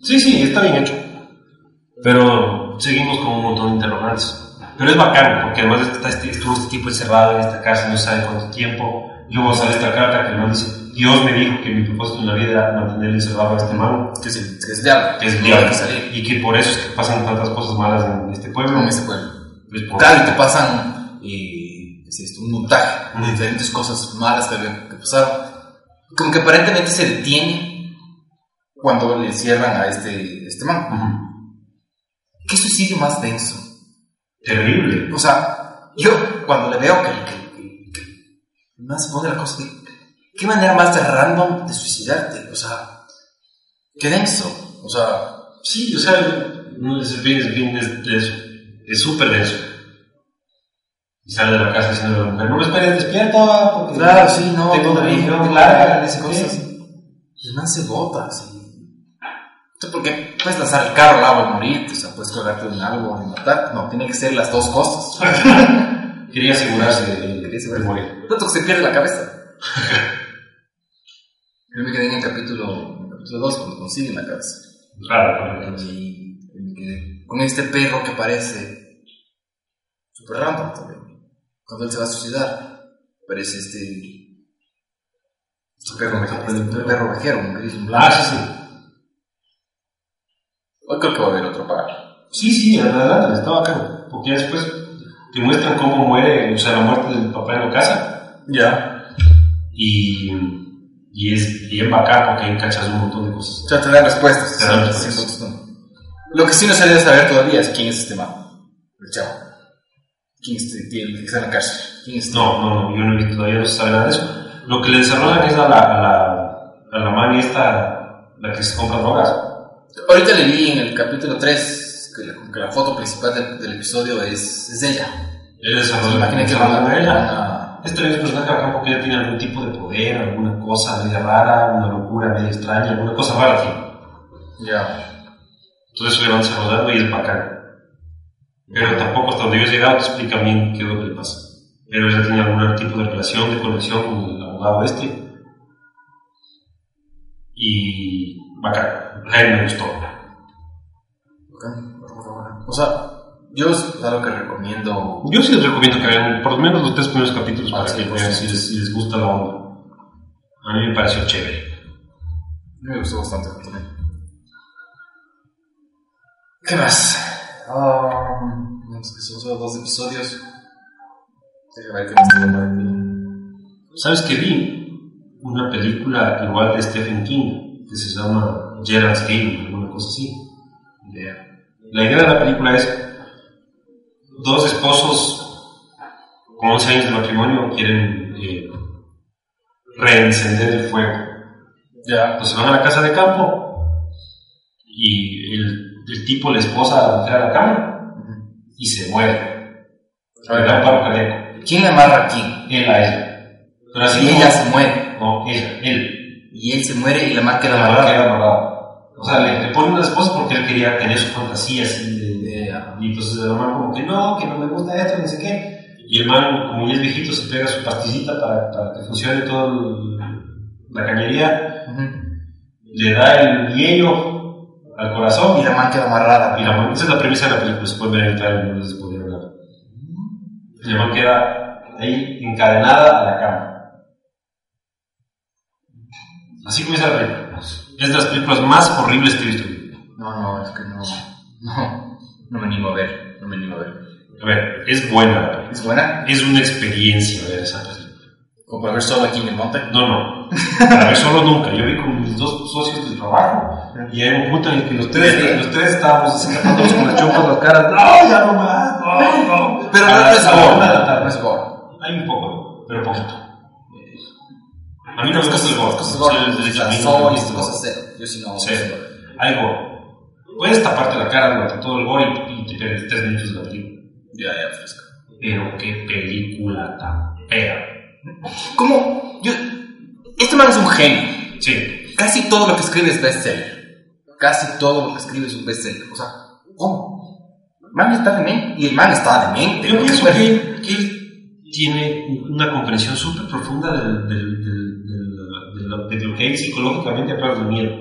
Sí, sí, está bien hecho. Pero seguimos con un montón de interrogantes. Pero es bacán, porque además está este, estuvo este tipo encerrado en esta casa, no sabe cuánto tiempo. Luego sale esta carta que man dice, Dios me dijo que mi propósito en la vida era mantener encerrado a este man, que es el, que es diablo que es diablo, y que por eso es que pasan tantas cosas malas en este pueblo. en ese pueblo Pues por- Claro, y te pasan ¿qué es esto? un montaje de diferentes cosas malas que, que pasaron. Como que aparentemente se detiene cuando le cierran a este, este man. Ujú. ¿Qué suicidio más denso? Terrible. O sea, yo cuando le veo que, que, que- más se pone la cosa de qué manera más de random de suicidarte. O sea, qué denso. O sea, Sí, o sea, no, es bien, es bien, es denso. Es súper denso. Y sale de la casa diciendo a la mujer, no me esperes despierta, porque claro, sí, no, tengo una claro, sí. esas cosas. Y el man se bota así. Porque puedes lanzar el carro al agua y morirte, o sea, puedes colgarte de un árbol y matar. No, tiene que ser las dos cosas. Quería asegurarse de, Quería de asegurarse. morir. Tanto que se pierde la cabeza. Yo me quedé en el capítulo, en el capítulo 2 cuando consiguen la cabeza. Claro, claro. Y me quedé con este perro que parece super random también. Cuando él se va a suicidar, parece este. Este perro vejero, este perro vejero, un gris, un blanco. Ah, sí, sí. Hoy creo que va a haber otro par. Sí, sí, adelante, está bacán. Porque ya después te muestran cómo muere, o sea, la muerte del papá en la casa. Ya. Y, y es bien bacán porque ahí cachas un montón de cosas. O sea, te dan respuestas. Te dan sí, respuestas. sí, sí. Lo que sí no se debe saber todavía es quién es este man. El chavo. ¿Quién es este, que está en la cárcel? ¿Quién es este? No, no, yo no he visto, todavía no se sabe nada de eso. Lo que le desarrollan es a la, a la, a la man esta, la que se compra drogas. Ahorita le vi en el capítulo 3, que la, que la foto principal del, del episodio es, es de ella. Él desarrolla Imagina que desarrolla van a- ella. Este es un personaje acá porque ella tiene algún tipo de poder, alguna cosa media rara, una locura media extraña, alguna cosa rara tiene. Ya. Entonces se van desarrollando y es bacán. Pero tampoco hasta donde yo he llegado te explican bien qué es lo que le pasa. Pero ella tiene algún tipo de relación, de conexión con el abogado este. Y bacán. A él me gustó. Bacán, bacán, bacán. O sea, yo es algo que recomiendo. Yo sí les recomiendo que vean por lo menos los tres primeros capítulos Ah, para sí, que vean si les, si les gusta la onda. A mí me pareció chévere. Me gustó bastante también. ¿Qué más? Um, que son solo dos episodios. ¿Sabes qué vi? Una película igual de Stephen King que se llama Gerald's Game, alguna cosa así. La idea de la película es dos esposos con 11 años de matrimonio quieren eh, reencender el fuego. Ya. Entonces van a la casa de campo y el, el tipo esposa la mujer a la cama y se muere. Paro cardíaco. ¿Quién le amarra aquí? Él a ella. Pero así Y ella se muere. No, ella, él. Y él se muere y la mar queda amarrada. O sea, le, le pone una esposa porque él quería tener su fantasía así de, Ya. Y entonces el man como que no, que no me gusta esto, no sé qué. Y el man, como ya es viejito, se pega su pastillita para, para que funcione toda la cañería, Ujú. le da el hielo al corazón Y la mar queda amarrada. y la man, esa es la premisa de la película, se puede ver en el trailer, no les podría hablar. Y la man queda ahí encadenada a la cama. Así comienza la película. Es de las películas más horribles que he visto. No, no, es que no. No. No me animo a ver. No me animo a ver. A ver, es buena. ¿Es buena? Es una experiencia ver esa película. Como para ver solo aquí en el monte. No, no. Para ver solo nunca. Yo vi con mis dos socios del trabajo y hay un punto en el que los tres, los tres estábamos así tapándonos con las chompas las caras. No, ya no más. No, no. Pero no, es gore. No es gore. Hay un poco, pero poquito. A mí no me gusta el gore. Cosas gore. el derecho, a mí no me Sol y cosas cero. Yo sí no. Sí. Hay gore. Puedes taparte la cara durante todo el gore y, te pierdes tres minutos de la película. Ya, ya, fresco. Pero qué película tan fea. ¿Cómo? Yo. Este man es un genio. Sí. Casi todo lo que escribe es bestseller. Casi todo lo que escribe es un bestseller. O sea, ¿cómo? El man está demente. Y el man está demente. Yo pienso que, que él tiene una comprensión súper profunda del, del, del, del- de lo- de lo que hay psicológicamente atrás del miedo.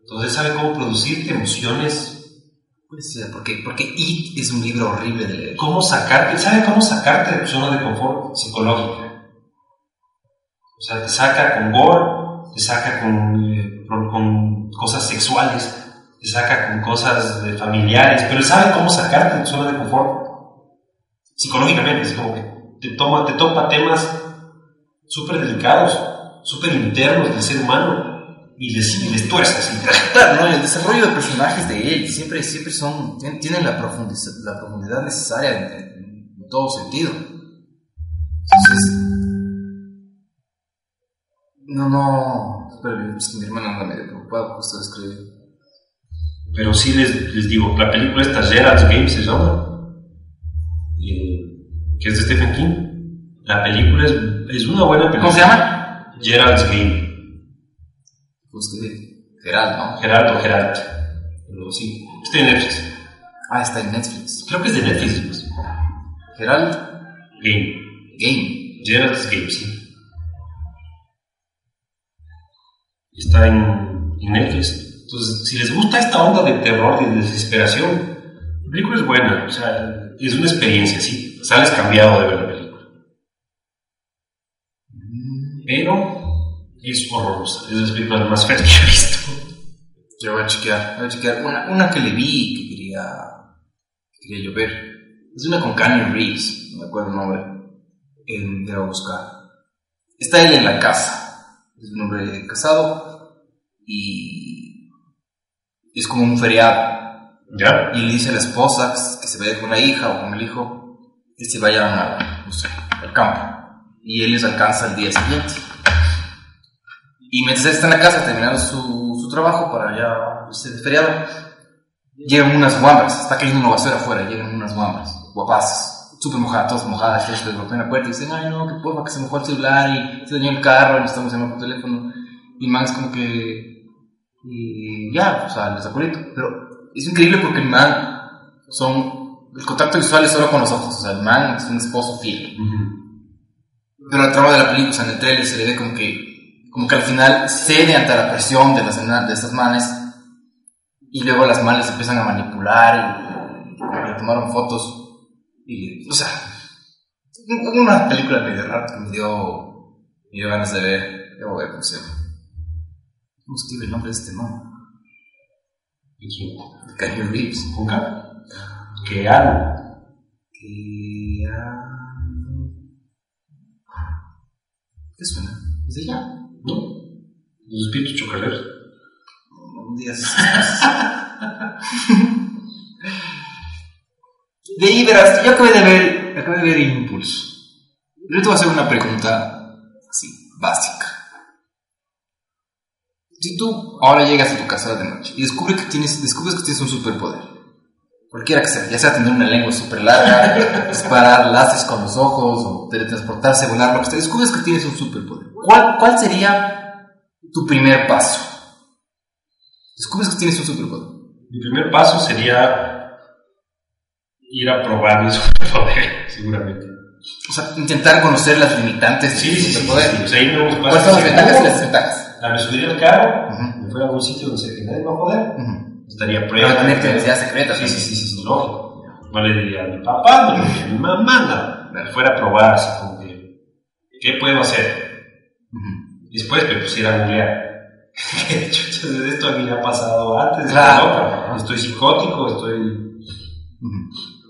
Entonces sabe cómo producirte emociones, Puede ser, porque, porque It es un libro horrible de leer. cómo sacarte, sabe cómo sacarte de tu zona de confort psicológica. O sea, te saca con gore, te saca con, eh, con- cosas sexuales, te saca con cosas familiares, pero sabe cómo sacarte de tu zona de confort psicológicamente. Es como que te, toma, te topa temas súper delicados, súper internos del ser humano y les, y les tuerce así. Claro, ¿no? el desarrollo de personajes de él siempre, siempre son, tien- tienen la, profundiz- la profundidad necesaria en, en- en todo sentido. Entonces, no, no, espera, es que mi hermana anda medio preocupada de escribir. Pero sí les, les digo, la película esta, Gerald's Game se llama, y, que es de Stephen King. La película es, es una buena película. ¿Cómo se llama? Gerald's Game. Pues que, Gerald, ¿no? Geraldo, Geralt. Pero sí, está en Netflix. Ah, está en Netflix. Creo que es de Netflix. Pues. Gerald Game. Game. Gerald's Game, sí. Está en, en Netflix. Entonces, si les gusta esta onda de terror, de desesperación, la película es buena. O sea, es una experiencia, sí. Sales cambiado de ver la película. Pero es horrorosa. Es de las películas más feas que he visto. Yo voy a chequear, voy a chequear. Una, una que le vi que quería, que quería yo ver. Es una con Kanye Reeves, no me acuerdo el nombre. Eh, debo buscar. Está él en la casa. Es un hombre casado y es como un feriado. ¿Ya? Y le dice a la esposa que se vaya con la hija o con el hijo que se vayan a, no sé, al campo. Y él les alcanza el día siguiente. Y mientras él está en la casa terminando su, su trabajo para ya irse de feriado, llegan unas guambras, está cayendo una basura afuera, llegan unas guambras, guapas, súper mojadas, todas mojadas, que se golpean la puerta y dicen, ay no, que porfa, que se mojó el celular y se dañó el carro, y necesitamos llamar por teléfono. Y el man es como que, y ya, o sea, les acuerdo. Pero es increíble porque el man son, el contacto visual es solo con los ojos, o sea, el man es un esposo fiel. Pero la trama de la película, o sea, en el trailer se le ve como que, como que al final cede ante la presión de, las, de estas manes y luego las manes empiezan a manipular y, que le tomaron fotos y, o sea, una película medio rara que me dio, me dio ganas de ver, debo ver cómo se llama. ¿Cómo escribe el nombre de este man? ¿Y Keanu Reeves. ¿Con? Que Aaron. Keanu... ¿Qué suena? ¿Es de ella? ¿No? Los espíritus chocaleros. Un día se- De ahí verás, yo acabé de ver, acabé de ver Impulso. Yo te voy a hacer una pregunta así, básica. Si tú ahora llegas a tu casa de noche y descubres que tienes, descubres que tienes un superpoder, cualquiera que sea, ya sea tener una lengua súper larga, disparar láseres con los ojos, o teletransportarse, volar, lo que sea, descubres que tienes un superpoder. ¿Cuál, cuál sería tu primer paso? Descubres que tienes un superpoder. Mi primer paso sería ir a probar mi superpoder, seguramente. O sea, intentar conocer las limitantes Sí, del sí, sí, superpoder. sí. Un espacio ¿Cuáles son las ventajas y las desventajas? a me subiría al carro, me fuera a algún sitio donde sé que nadie va a joder, Ujú. Estaría Pero prueba. tener identidad secreta. Sí, sí, sí, sí, sí, lógico. No le diría a mi papá, no le diría a mi mamá, nada. Fuera a probar así como que, ¿qué puedo hacer? Después me pusiera a googlear. ¿Qué chuchas de esto a mí me ha pasado antes? Claro. Estoy psicótico, estoy...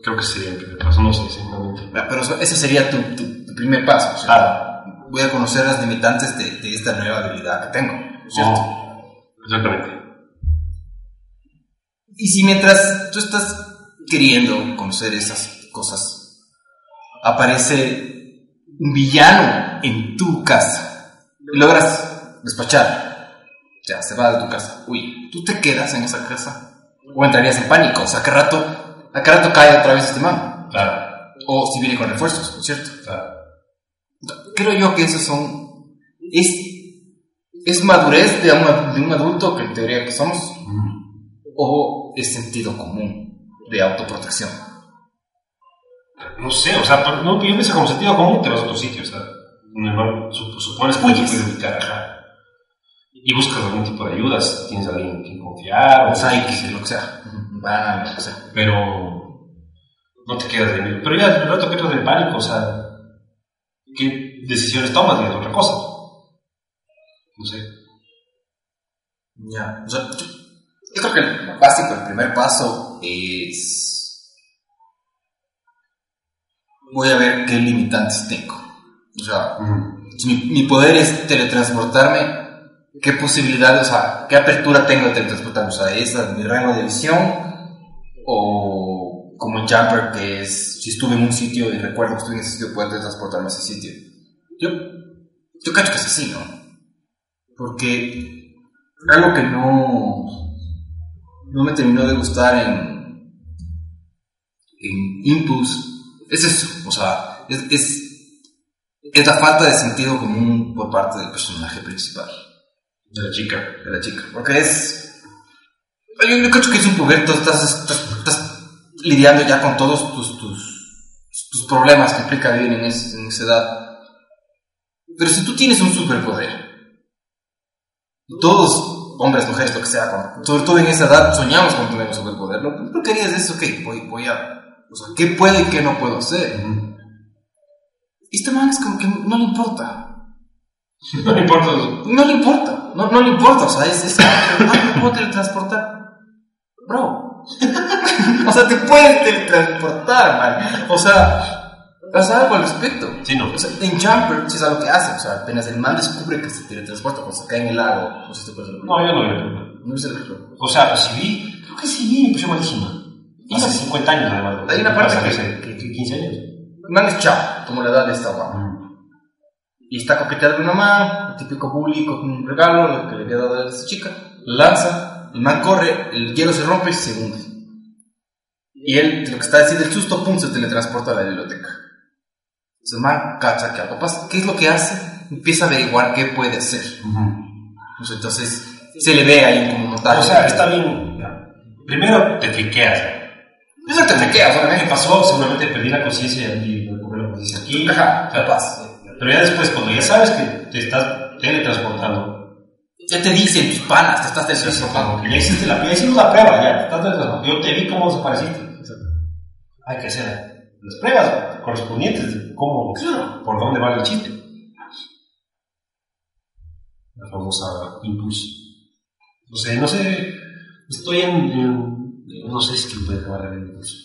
Creo que sería el primer paso, no sé, seguramente. Ah, Pero ese sería tu, tu- tu primer paso. o sea, Claro. Voy a conocer las limitantes de, de esta nueva habilidad que tengo. ¿cierto? Oh, exactamente. Y si mientras tú estás queriendo conocer esas cosas, aparece un villano en tu casa y logras despachar, ya se va de tu casa, uy, ¿tú te quedas en esa casa? ¿O entrarías en pánico? O sea, ¿a qué rato, a qué rato cae otra vez este man? Claro, O si viene con refuerzos, ¿no es cierto? claro. Creo yo que esos son... Es, es madurez de un, de un adulto que en teoría que somos, o es sentido común de autoprotección. No sé, o sea, no, yo pienso como sentido común te vas a otro sitio, o sea, supones que te puedes ubicar, ajá. Y buscas algún tipo de ayuda, si tienes a alguien en quien confiar, O sea, y lo que sea. Van, lo que sea. pero no te quedas de miedo. Pero ya el rato que entras en pánico, o sea, ¿qué decisiones tomas? Y es otra cosa. No sé. Ya. O sea, yo, yo creo que el básico, el primer paso es. Voy a ver qué limitantes tengo. O sea, si mi, mi poder es teletransportarme, ¿qué posibilidades, o sea, qué apertura tengo de teletransportarme? O sea, ¿es mi rango de visión? ¿O como en Jumper, que es, si estuve en un sitio y recuerdo que estuve en ese sitio, puedo teletransportarme a ese sitio? Yo, yo cacho que es así, ¿no? Porque algo que no, no me terminó de gustar en, en Impulse es eso, o sea, es, es, es la falta de sentido común por parte del personaje principal, De la chica. de la chica, porque es... Yo, yo creo que es un puberto, estás, estás, estás lidiando ya con todos tus, tus, tus problemas que implica vivir en, ese- en esa edad. Pero si tú tienes un superpoder, todos, hombres, mujeres, lo que sea, cuando- sobre todo en esa edad, soñamos con tener un superpoder. Lo que tú querías es, ok, voy, voy a... O sea, ¿qué puedo y qué no puedo hacer? Y este man es como que no le importa. No me importa. No le importa. No, no le importa. O sea, es... es ah, me puedo teletransportar. Bro. o sea, te puedes teletransportar, man. O sea, haz algo al respecto. Sí, no. O sea, en Jumper, si es algo que hace. O sea, apenas el man descubre que se teletransporta cuando se cae en el lago. No sé si te acuerdas de la No, yo no vi la película. No viste la película. O sea, pues si vi, creo que sí vi, me pareció malísima. Hace 50 años además. Hay una parte que- que, que 15 años. El man es chao, como la edad de esta guapa. Y está coqueteando con una man, el típico bully con un regalo lo que le había dado a esa chica. Lanza, el man corre, el hielo se rompe y se hunde. Y él, lo que está diciendo, el susto, pum, se teletransporta a la biblioteca. Entonces, el man cacha que algo pasa. ¿Qué es lo que hace? Empieza a averiguar qué puede hacer. Pues entonces, se le ve ahí como montaje. O sea, está bien. Primero te friqueas. Eso te friquea, o sea, ¿Qué pasó? Seguramente perdí la conciencia y recuperé la conciencia aquí. Ajá, capaz. Pero ya después, cuando ya sabes que te estás teletransportando, Ya te dicen tus panas, te estás teletransportando. ya hiciste la, ya hicimos la prueba, ya, te estás teletransportando. Yo te vi cómo desapareciste. Hay que hacer las pruebas correspondientes de cómo, por dónde va el chiste. La famosa impulso. No sé, no sé, estoy en, no sé si que puede acabar el impulso.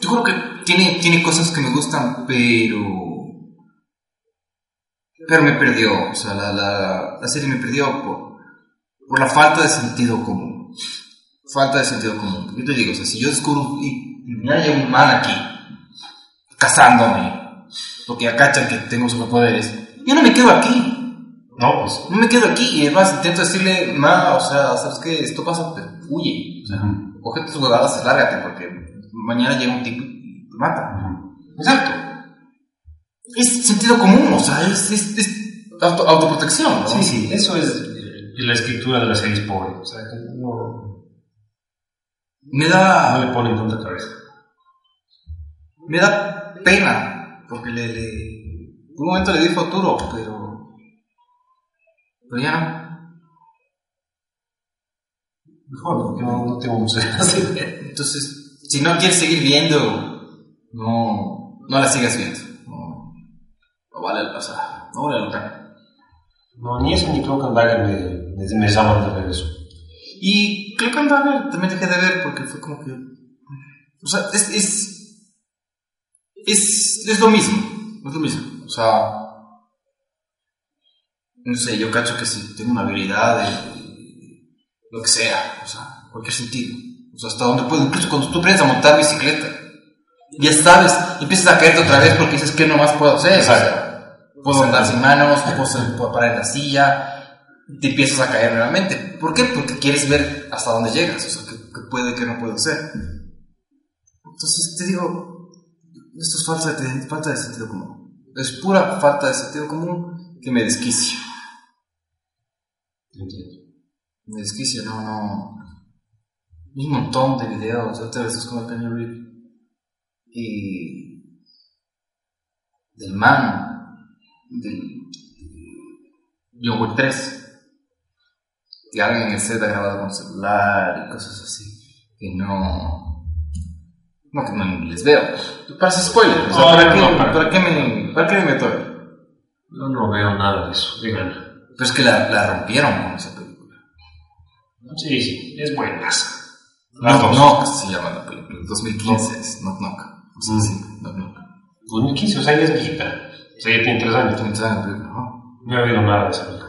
Yo creo que tiene, tiene cosas que me gustan, pero. Pero me perdió. O sea, la, la, la serie me perdió por, por la falta de sentido común. Falta de sentido común. Yo te digo, o sea, si yo descubro. Y, y mira, llega un man aquí, cazándome, porque ya cachan que tengo superpoderes, yo no me quedo aquí. No, pues. No me quedo aquí. Y además intento decirle, ma, o sea, ¿sabes qué? Esto pasa, pero huye. O sea, coge tus jugadas y lárgate, porque mañana llega un tipo y te mata. Exacto. Es sentido común, o sea, es, es, es auto- autoprotección, ¿no? Sí, sí, eso es eh, la escritura de la serie es pobre. O sea, que no, Me no da, le ponen tanta cabeza. Me da pena, porque le, le- un momento le di futuro, pero, pero ya no. Mejor, porque no, no tengo muchas. Entonces, si no quieres seguir viendo, no, no la sigas viendo. No, no vale, o sea, no vale la pena. No, ni eso ni Cloak and Dagger me, me, me llaman de regreso. Y Cloak and Dagger también dejé de ver porque fue como que. O sea, es. Es, es, es lo mismo. Es lo mismo. O sea. No sé, yo cacho que si tengo una habilidad de. Lo que sea. O sea, en cualquier sentido. O sea, hasta donde puedo. Incluso cuando tú aprendes a montar bicicleta. Ya sabes, empiezas a caerte otra vez porque dices, ¿qué nomás puedo hacer? O sea, puedo andar sin manos, puedo, hacer- puedo parar en la silla, te empiezas a caer nuevamente. ¿Por qué? Porque quieres ver hasta dónde llegas, o sea, qué, qué puede, qué no puedo hacer. Entonces te digo, esto es falta de, falta de sentido común. Es pura falta de sentido común que me desquicia. Entiendo. Me desquicia, no, no. Hay un montón de videos, otra vez es como el Kanye Reeves. Y. del man, del. John Wick 3. Que alguien en el set ha grabado con celular y cosas así. Que no. No, que no les veo. Para spoiler, o sea, No, ¿para, no, qué, no, para- ¿para qué me, ¿para qué me meto ahí? Yo no veo nada de eso. Díganme. Pero es que la, la rompieron con esa película. Sí, sí, es buenas. Knock. Knock se llama la película. 2015 es Knock Knock. O sea, Mm. sí, Knock Knock. 2015, o sea, ya es viejita. O sea, ya tiene tres años. En la película, ¿no? No he oído nada de esa película.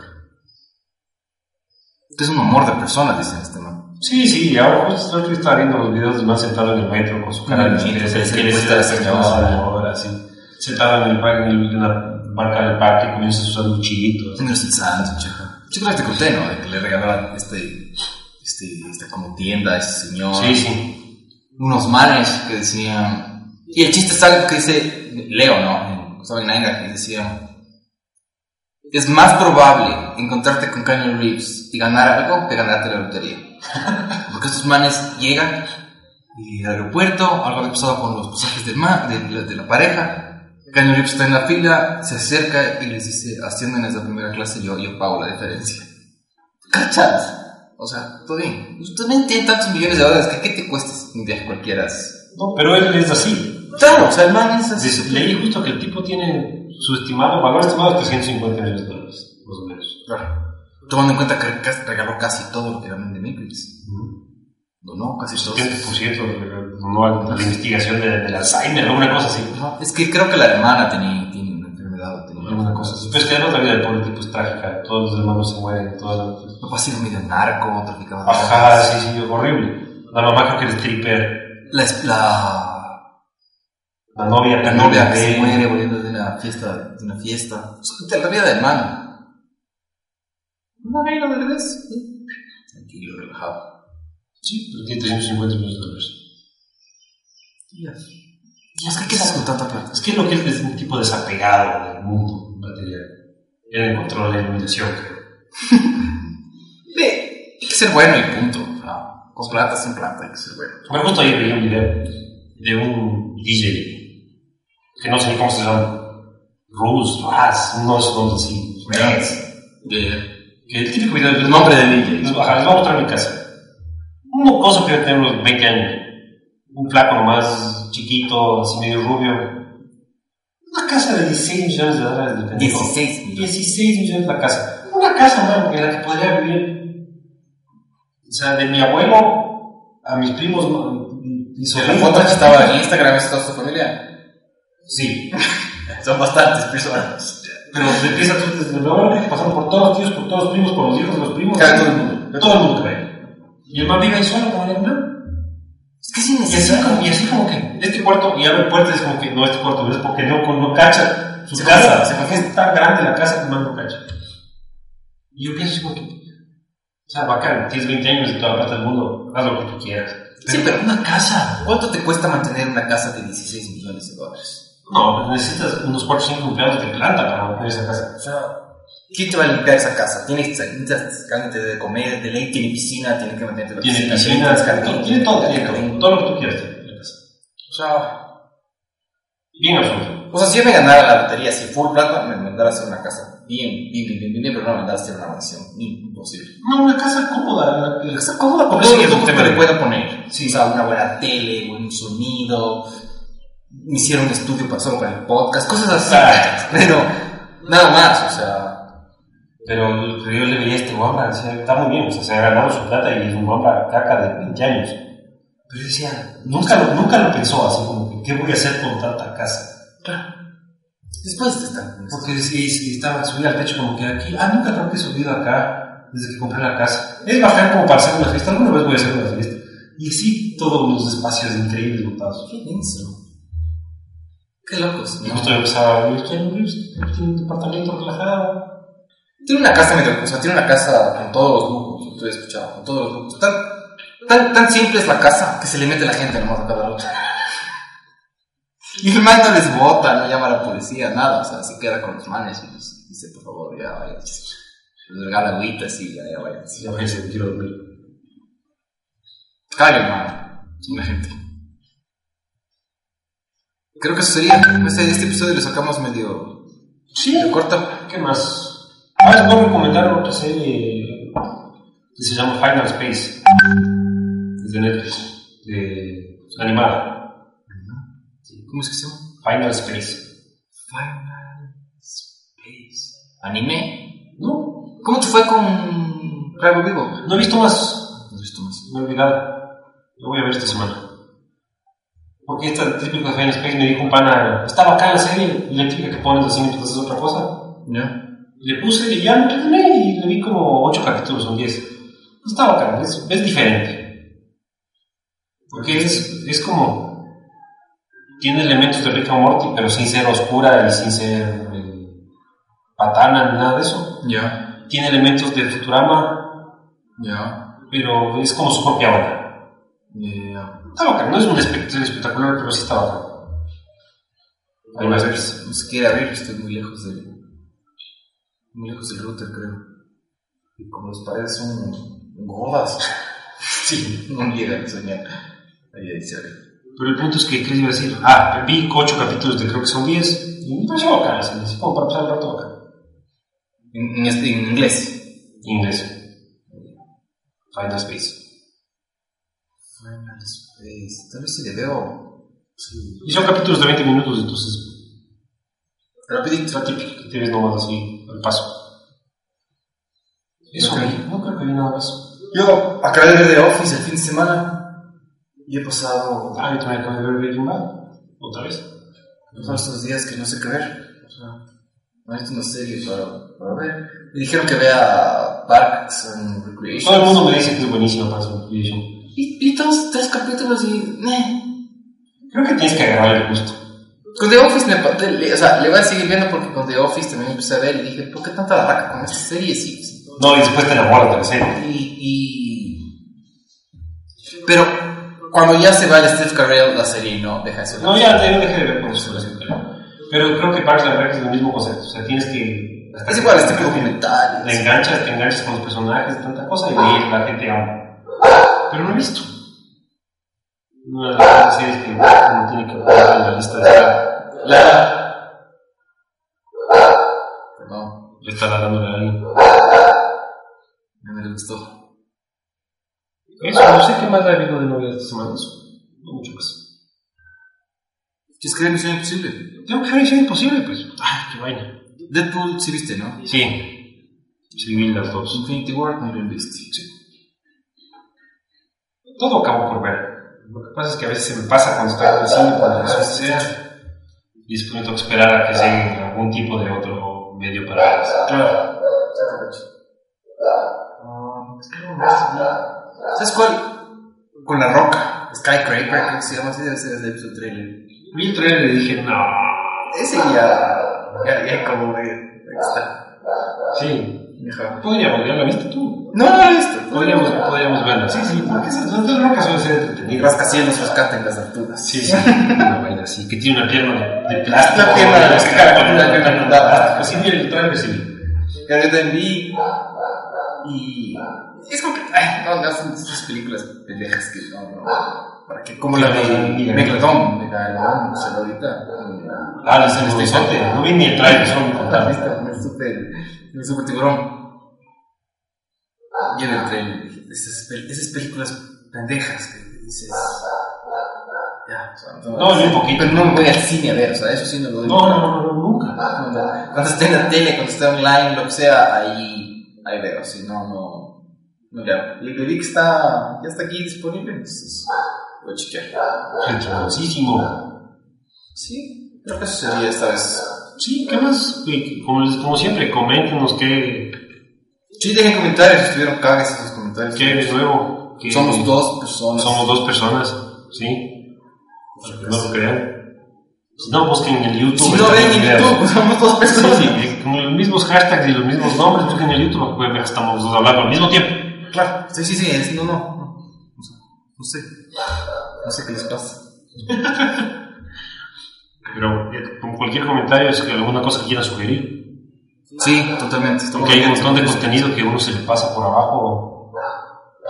Es un amor de personas, dicen este man. Sí, sí, ahora pues estoy estaba viendo los videos man sentado en el metro con su cara de sí, ser sí, señora, sí. ahora sí. Sentado en el parque, en, una barca del parque, comienza sus sanduchitos. No es sándwich, ajá. Yo creo que te conté, ¿no? De que le regalaban este, este, esta como tienda a ese señor. Sí, sí. Unos manes que decían... Y el chiste es algo que dice Leo, ¿no? Saben Nanga, que decía... Es más probable encontrarte con Kanye Reeves y ganar algo que ganarte la lotería. Porque estos manes llegan y al aeropuerto, algo había pasado con los pasajes del ma- de, la- de la pareja. Kanye Reeves está en la fila, se acerca y les dice, ascienden a esa primera clase, yo, yo pago la diferencia. ¿Cachas? O sea, todo bien. Pues también tiene tantos millones de dólares que ¿qué te cuesta un viaje cualquiera? No, pero él es así. Claro, o sea, el man es así. Leí justo que el tipo tiene su estimado, valor estimado de 350 millones de dólares, más o menos. Claro. Tomando en cuenta que regaló casi todo lo que ganan de Matrix. Donó casi todo. 70% no a la investigación de, del Alzheimer, alguna cosa así. No, es que creo que la hermana tenía, tiene una enfermedad, tenía alguna cosa así. Pues que además la vida del pobre tipo es trágica, todos los hermanos se mueren, todas las... Papá ha sido medio narco, traficaba Ajá, sí, sí, horrible. La mamá creo que era stripper, La, es- la, la novia la novia que de- se muere volviendo de una fiesta, de una fiesta. O sea, la vida del man. Una reina del revés. sí. Tranquilo, relajado. Sí, pero tiene 350 millones de dólares. Es que, ¿qué haces con tanta plata? Es que lo que es, es un tipo desapegado del mundo material. Él encontró la iluminación, creo. Ve, hay que ser bueno y punto. O sea, con plata, sin plata, hay que ser bueno. Me justo ayer vi un video de un DJ que no sé cómo se llama. Rus, Raz, unos nombres así. De, Que el típico video el nombre de DJ. Les, voy a mostrar mi casa. Un mocoso que debe tener unos 20 años. Un flaco nomás, chiquito, así medio rubio. Una casa de 16 millones de dólares de pendejo. 16 millones. 16 millones la casa. Una casa, mano, en la que podría vivir. O sea, de mi abuelo a mis primos. Y Si la foto que estaba en Instagram es toda tu familia. Sí. Son bastantes personas. Pero empieza tú desde abuelo que pasaron por todos los tíos, por todos los primos, por los hijos de los primos. Claro, todo el mundo. Todo el mundo ve. Y el man vive ahí solo como el. Es que necesidad. como, y así como que este cuarto, y abre puertas, es como que no, este cuarto es porque no, no cacha su Se casa, se confía, es tan grande la casa que el man no cacha. Y yo pienso así como que, o sea, bacán, tienes 20 años y toda la plata del mundo, haz lo que tú quieras. Sí, pero- una casa. ¿Cuánto te cuesta mantener una casa de 16 millones de dólares? No, necesitas unos 4 o 5 empleados de planta para mantener esa casa. O sea, ¿quién te va a limpiar esa casa? Tienes necesitas gente de comer, de ley, tiene piscina, tiene que mantenerte la Tiene piscina, tiene, tiene todo, tiene todo, todo lo que tú quieras tiene la casa. O sea, Bien absurdo. o sea, si yo me ganara la lotería, si full plata, me mandara a hacer una casa bien, bien, bien, bien, bien, bien, pero no me mandara a hacer una mansión. Imposible. No, una casa cómoda. la- Está cómoda Sí, todo lo que de- puedo poner. Sí. O sea, una buena tele, buen sonido. Me hicieron un estudio para, para el podcast, cosas así. Ah. Pero nada más, o sea. Pero yo le veía a este guamba, decía, está muy bien, o sea, se ha ganado su plata y es un guamba caca de 20 años. Pero yo decía, nunca lo, nunca lo pensó así como que, ¿qué voy a hacer con tanta casa? Después de estar. Porque y- y estaba subido al techo como que aquí, ah, nunca creo que he subido acá desde que compré la casa. Es bajar como para hacer una fiesta, alguna vez voy a hacer una fiesta. Y así todos los espacios increíbles montados. Qué denso. Qué locos. Yo empezaba a vivir, quiero vivir, tiene un departamento relajado. Tiene una casa medio, o sea, tiene una casa con todos los lujos, has escuchado, con todos los lujos. Tan, tan, tan simple es la casa que se le mete la gente nomás a cada otro. Y el man no les vota, no llama a la policía, nada, o sea, se queda con los manes y les dice, por favor, ya vaya. Les regala agüitas y ya, ya vaya. Sí, ya váyanse, quiero dormir. Cague, hermano, la gente. Creo que eso sería, este, este episodio lo sacamos medio, Sí, medio corto. ¿Qué más? Ah, les a recomendar otra serie que se llama Final Space. Es de Netflix. De animada. ¿Cómo es que se llama? Final Space. Final Space. ¿Anime? No, ¿Cómo te fue con Rayo Vivo? no he visto más. No he visto más. Me he olvidado. Lo voy a ver esta semana. Porque esta típica de Final Space me dijo un pana, está bacán la serie, y la típica que pones así mientras haces otra cosa. ¿Ya? Y le puse y ya me terminé y le vi como 8 capítulos o 10. Está bacán, es, es diferente. Porque es, es como. Tiene elementos de Rick and Morty, pero sin ser oscura y sin ser eh, patana ni nada de eso. Ya. Tiene elementos de Futurama, Ya. pero es como su propia. Ya. Está bacán, no es un espect- espectacular, pero sí está bacán. Ahí A vas a ver, ver. estoy muy lejos del. Muy lejos del router, creo. Y como las paredes son gordas. sí, no llega a soñar. Ahí, ahí se abre. Pero el punto es que, ¿qué les iba a decir? Ah, vi 8 capítulos de creo que son 10. Y me pareció bacán, así, como para pasar el rato bacán. En, en, este- en inglés. Inglés. Final Space. Space. Tal vez si le veo. Y son capítulos de 20 minutos, entonces Rapidito. es la típica que tienes nomás así al paso. Eso, Ok. vi, no creo que vi nada más. Yo acabé de ver The Office el fin de semana. Y he pasado. Ah, yo también acabo de ver Breaking Bad. Otra vez. Son estos días que no sé qué ver. O sea, no visto una serie para, para ver. Me dijeron que vea Parks and Recreation. Todo el mundo me dice que es buenísimo para su creation. Y, y dos, tres capítulos y. meh. Creo que tienes que agarrar el gusto. Con The Office, me, le, o sea, le voy a seguir viendo porque con The Office también empecé a ver y dije, ¿por qué tanta barraca con esta serie? Sí, sí. No, y después te enamoras de la serie. Y, y, Pero cuando ya se va el Steve Carell, la serie no deja de ser. No, ya, ya dejé de ver con su relación. Pero creo que Parks and Rec es el mismo concepto. O sea, tienes que. Es igual, este documental. Te enganchas, te enganchas con los personajes, tanta cosa, y ahí la gente ama. Pero no he visto. Una de las series que uno tiene que poner en la lista de La. Perdón, Le está dándole a alguien. no me gustó. Eso, no sé qué más ha habido de novedades esta semana. Eso. No mucho más. Es que Misión Imposible. Tengo que ver Misión Imposible, pues. Ay, qué vaina. Deadpool sí viste, ¿no? Sí. Sí, vi las dos. Infinity War no lo viste. Sí. Todo acabo por ver. Lo que pasa es que a veces se me pasa cuando estoy en el cine, cuando las veces sea, y después me tengo que esperar a que llegue algún tipo de otro medio para verlas. Claro. ¿Sabes cuál? Con la roca. Skycraper, creo que se llama así, debe ser el episodio trailer. Vi el trailer y dije, no. Ese ya. Ya, ya como. Ahí está. Sí. Ajá. Podríamos, ya la viste tú. No, no lo he visto. Podríamos, podríamos verla. Sí, sí, porque esas rocas suelen ser Y entretenidas. rascacielos rescata en las alturas. Sí, sí. Una vaina así, que tiene una pierna de, de plástico. La pierna de que la cruzada. Pues sí, vi el trailer, sí. Que yo también vi. Y. Es como que. Ay, no, no, son esas películas pendejas que no, no. ¿Para qué? Como la de Megalodon. Megalodon, no sé, ahorita. Ah, la serie horizonte. No vi ni el trailer, solo me ¿Has contaron. El super, el super tiburón. Y en el tren, esas, esas películas pendejas que dices. Ya, o sea, No, yo un poquito. Pero no voy al cine a ver, o sea, eso sí no lo doy. No, no, no, no, nunca. Cuando, esté en la tele, cuando esté online, lo que sea, ahí, ahí veo, si no, no. No hago. Le vi que está, ya está aquí disponible, entonces voy a chequear. Hermosísimo. Sí, creo que eso sería esta vez. Sí, ¿qué más? Como, como siempre, coméntenos qué, Sí, dejen comentarios, estuvieron cagas esos comentarios. qué de nuevo. qué- Somos dos personas. Somos dos personas, ¿sí? No lo crean. Si no, busquen en el YouTube. Si no ven en. YouTube, somos dos Sí, personas. sí, eh, con los mismos hashtags y los mismos nombres, busquen en el YouTube, que estamos dos hablando al mismo tiempo. Claro. Sí, sí, sí, es- no, no, no. No sé, no sé qué les pasa. Pero eh, con cualquier comentario, es que alguna cosa que quieran sugerir. Sí, totalmente. Porque hay un montón de contenido que uno se le pasa por abajo.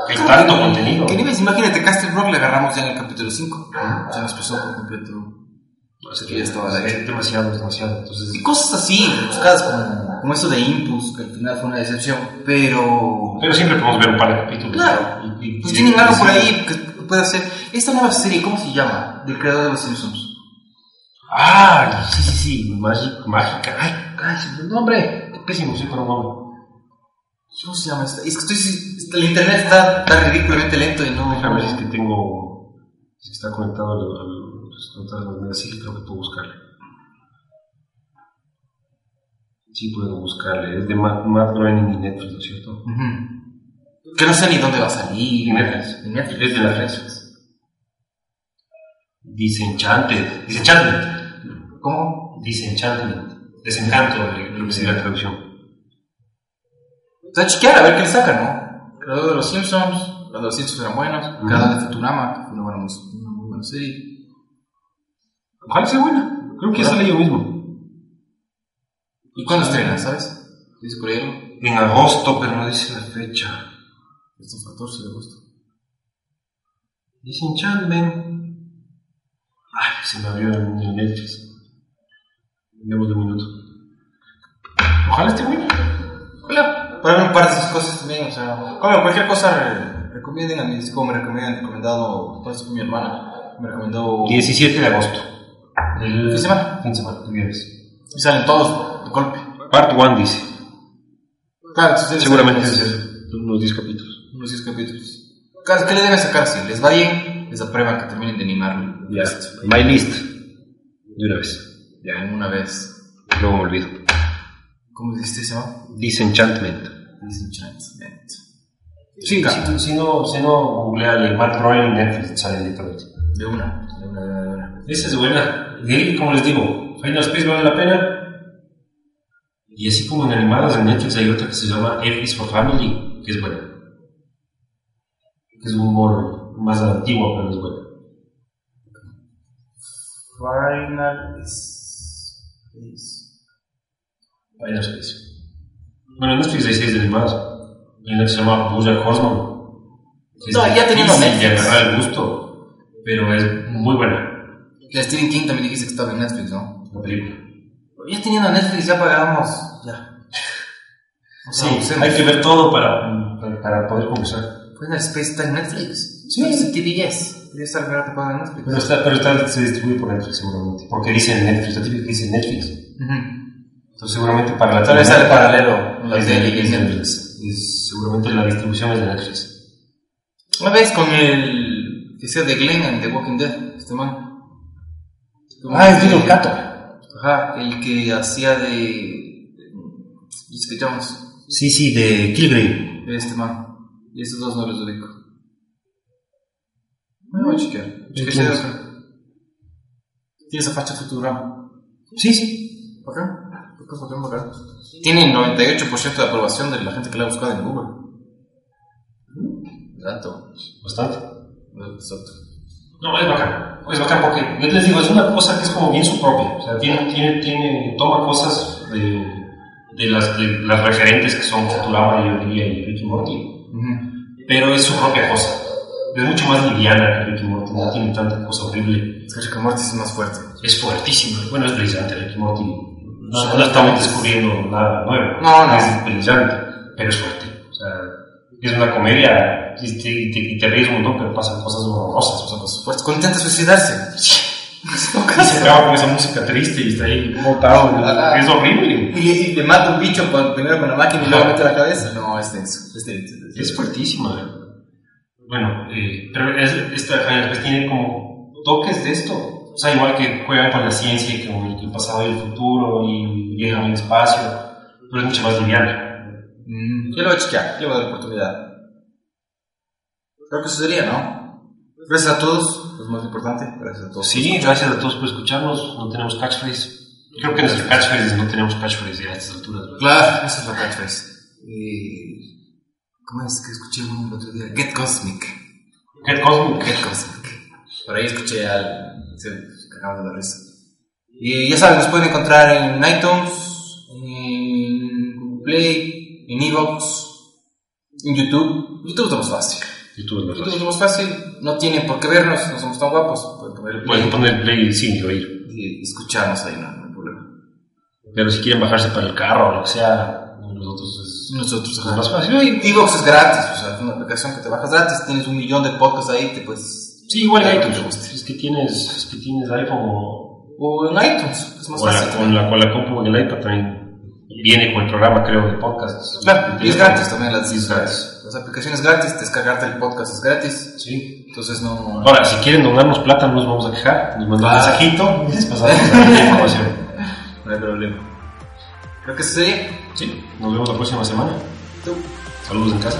Hay tanto contenido. ¿Qué niveles? Imagínate, Castle Rock le agarramos ya en el capítulo 5. Se nos pasó por completo. Así que ya estaba la- es demasiado, demasiado. Entonces, Y cosas así, buscadas como, como eso de Impulse, que al final fue una decepción. Pero. pero siempre podemos ver un par de capítulos. Claro. Y- y- Pues y- tienen algo por ahí que puede hacer. Esta nueva serie, ¿cómo se llama? Del creador de los Simpsons. Ah, sí, sí, sí. Mágica. mágica. Ay, ay, el nombre. Qué pésimo, sí, para un nombre. ¿Cómo se llama esta? Es que estoy. es- El internet está tan ridículamente lento y no. Déjame ver si es que tengo. Si está conectado al. al sí, creo que puedo buscarle. Sí, puedo buscarle. Es de Matt, Matt Groening y Netflix, ¿no es cierto? Que no sé ni dónde va a salir. Netflix. Netflix. Es de Netflix. Disenchanted. Disenchantment. ¿Cómo? Disenchantment. Desencanto, creo que sería la traducción. O sea, chequear a ver qué le sacan, ¿no? Creador de los Simpsons. Los de los Simpsons eran buenos. Ujú. Creador de Futurama, que fue una buena, una muy buena serie. Ojalá sea buena. Creo que sale yo mismo. ¿Y cuándo estrena, sabes? ¿Dice por ahí algo? En agosto, pero no dice la fecha. Este es 14 de agosto. Disenchantment. Ay, se me abrió en el Netflix. Demos de un minuto. Ojalá esté buena. Hola. Para un par de esas cosas también, o sea. Claro, cualquier cosa re- recomienden a mí. Es como me recomiendan, recomendado. Eso fue mi hermana. Me recomendó. 17 de agosto. El ¿Fin de semana? Fin de semana, el viernes. Y salen todos de golpe. Part 1 dice. Claro, entonces Seguramente ser unos 10 capítulos. unos 10 capítulos. Claro, ¿qué le deben sacar? Si les va bien, les aprueban que terminen de animarlo. Ya. My list. De una vez. Ya, en una vez. Luego me olvido. ¿Cómo dijiste se llama? Disenchantment. Disenchantment. Sí, si, si no, si no, googleale Matt Groening Netflix, sale directamente. De una, de una, de una, de una. Esa es buena. De ahí, como les digo, Final Space vale la pena. Y así como en animadas en Netflix hay otra que se llama F is for Family, que es buena. Que es un humor más antigua, pero es buena. Final Space. Final Space. Bueno, en Netflix hay series animadas. Hay una que se llama Bojack Horseman. No, ya difícil Netflix. de agarrar el gusto, pero es muy buena La Stephen King también dijiste que estaba en Netflix, ¿no? la película. Ya teniendo Netflix, ya pagamos. Ya. O sea, Sí, hay que ver todo para, para, para poder conversar. Final Space está en Netflix. Sí. Es en TBS. Debe estar gratis para Netflix. Pero, está, pero está, se distribuye por Netflix seguramente. Porque dice Netflix, la típica que dice Netflix. Ujú. Entonces seguramente para la Tal vez sale paralelo la es de y es de- Netflix. es- seguramente la distribución es de Netflix. Una vez con el que sea de Glenn en The Walking Dead, este man. Ah, es Dylan Cato. Ajá, el que hacía de. de Jessica Jones. Sí, sí, de Kilgrave. Este man. Y estos dos no los ubico. Me voy a chequear. Chequear quién si es? hay otro. Tiene esa facha Futurama. Sí, sí. ¿Bacán? Bacán, bacán, bacán. Tiene 98% de aprobación de la gente que la ha buscado en Google. Dato. Bastante. Exacto. No, es bacán. Es bacán porque, yo les digo, es una cosa que es como bien su propia. O sea, tiene, tiene, tiene, toma cosas de, de, las, de las referentes que son Futurama, yo diría, y Ricky Morty. Pero es su propia cosa. Es mucho más liviana que Ricky Morty, no tiene tanta cosa horrible. Es que Rick and Morty es más fuerte. Es fuertísimo. Bueno, es brillante, Ricky Morty. No, Sí, no estamos es- descubriendo nada nuevo. No, no. Es brillante, pero es fuerte. O sea, es una comedia y te, y te, y te ríes un montón, pero pasan cosas horrorosas. Son cosas fuertes. Cuando intenta suicidarse. y acaba con esa música triste y está ahí botado. Ah. Es horrible. Y, y le mata un bicho con- primero con la máquina y luego mete la cabeza. No, es denso. Es denso. Es fuertísima. ¿eh? Bueno, eh, pero es, esta Final Quest tiene como toques de esto. O sea, igual que juegan con la ciencia y con el, el pasado y el futuro y viajan en el espacio, pero es mucho más liviana. Mm, yo lo voy a chequear. Le voy a dar la oportunidad. Creo que eso sería, ¿no? Gracias a todos. Es más importante. Gracias a todos. Sí, gracias a todos por escucharnos. No tenemos catchphrase. Creo que nuestro catchphrase no tenemos catchphrase ya a estas alturas. ¿verdad? Claro, esa es la catchphrase. Eh, ¿Cómo es que escuché el otro día? Get Cosmic. Get Cosmic. Get Cosmic. Por ahí escuché al. Se cagamos de la risa. Y ya saben, nos pueden encontrar en iTunes, en Google Play, en Evox, en YouTube. YouTube es lo más fácil. Es fácil. No tienen por qué vernos, no somos tan guapos. Pueden poner Pueden poner play sí, y oír. y escucharnos ahí, no, no hay problema. Pero si quieren bajarse para el carro o lo que sea, nosotros es, Nosotros, es más fácil. Y Evox es gratis, o sea, es una aplicación que te bajas gratis, tienes un millón de podcasts ahí, te puedes... Sí, igual en iTunes. Es que tienes, es que tienes iPhone o, O en iTunes, es más o la, fácil. con, la, con la compu en el iPad también viene con el programa, creo, de podcast. Claro, y es gratis también las, Sí, es gratis. las aplicaciones gratis, descargarte el podcast es gratis, Sí. entonces no... Ahora, si quieren donarnos plata, no nos vamos a quejar. Nos mandan un Ah. mensajito y les pasamos la información. No hay problema. Creo que sería. Sí, nos vemos la próxima semana. Saludos en casa.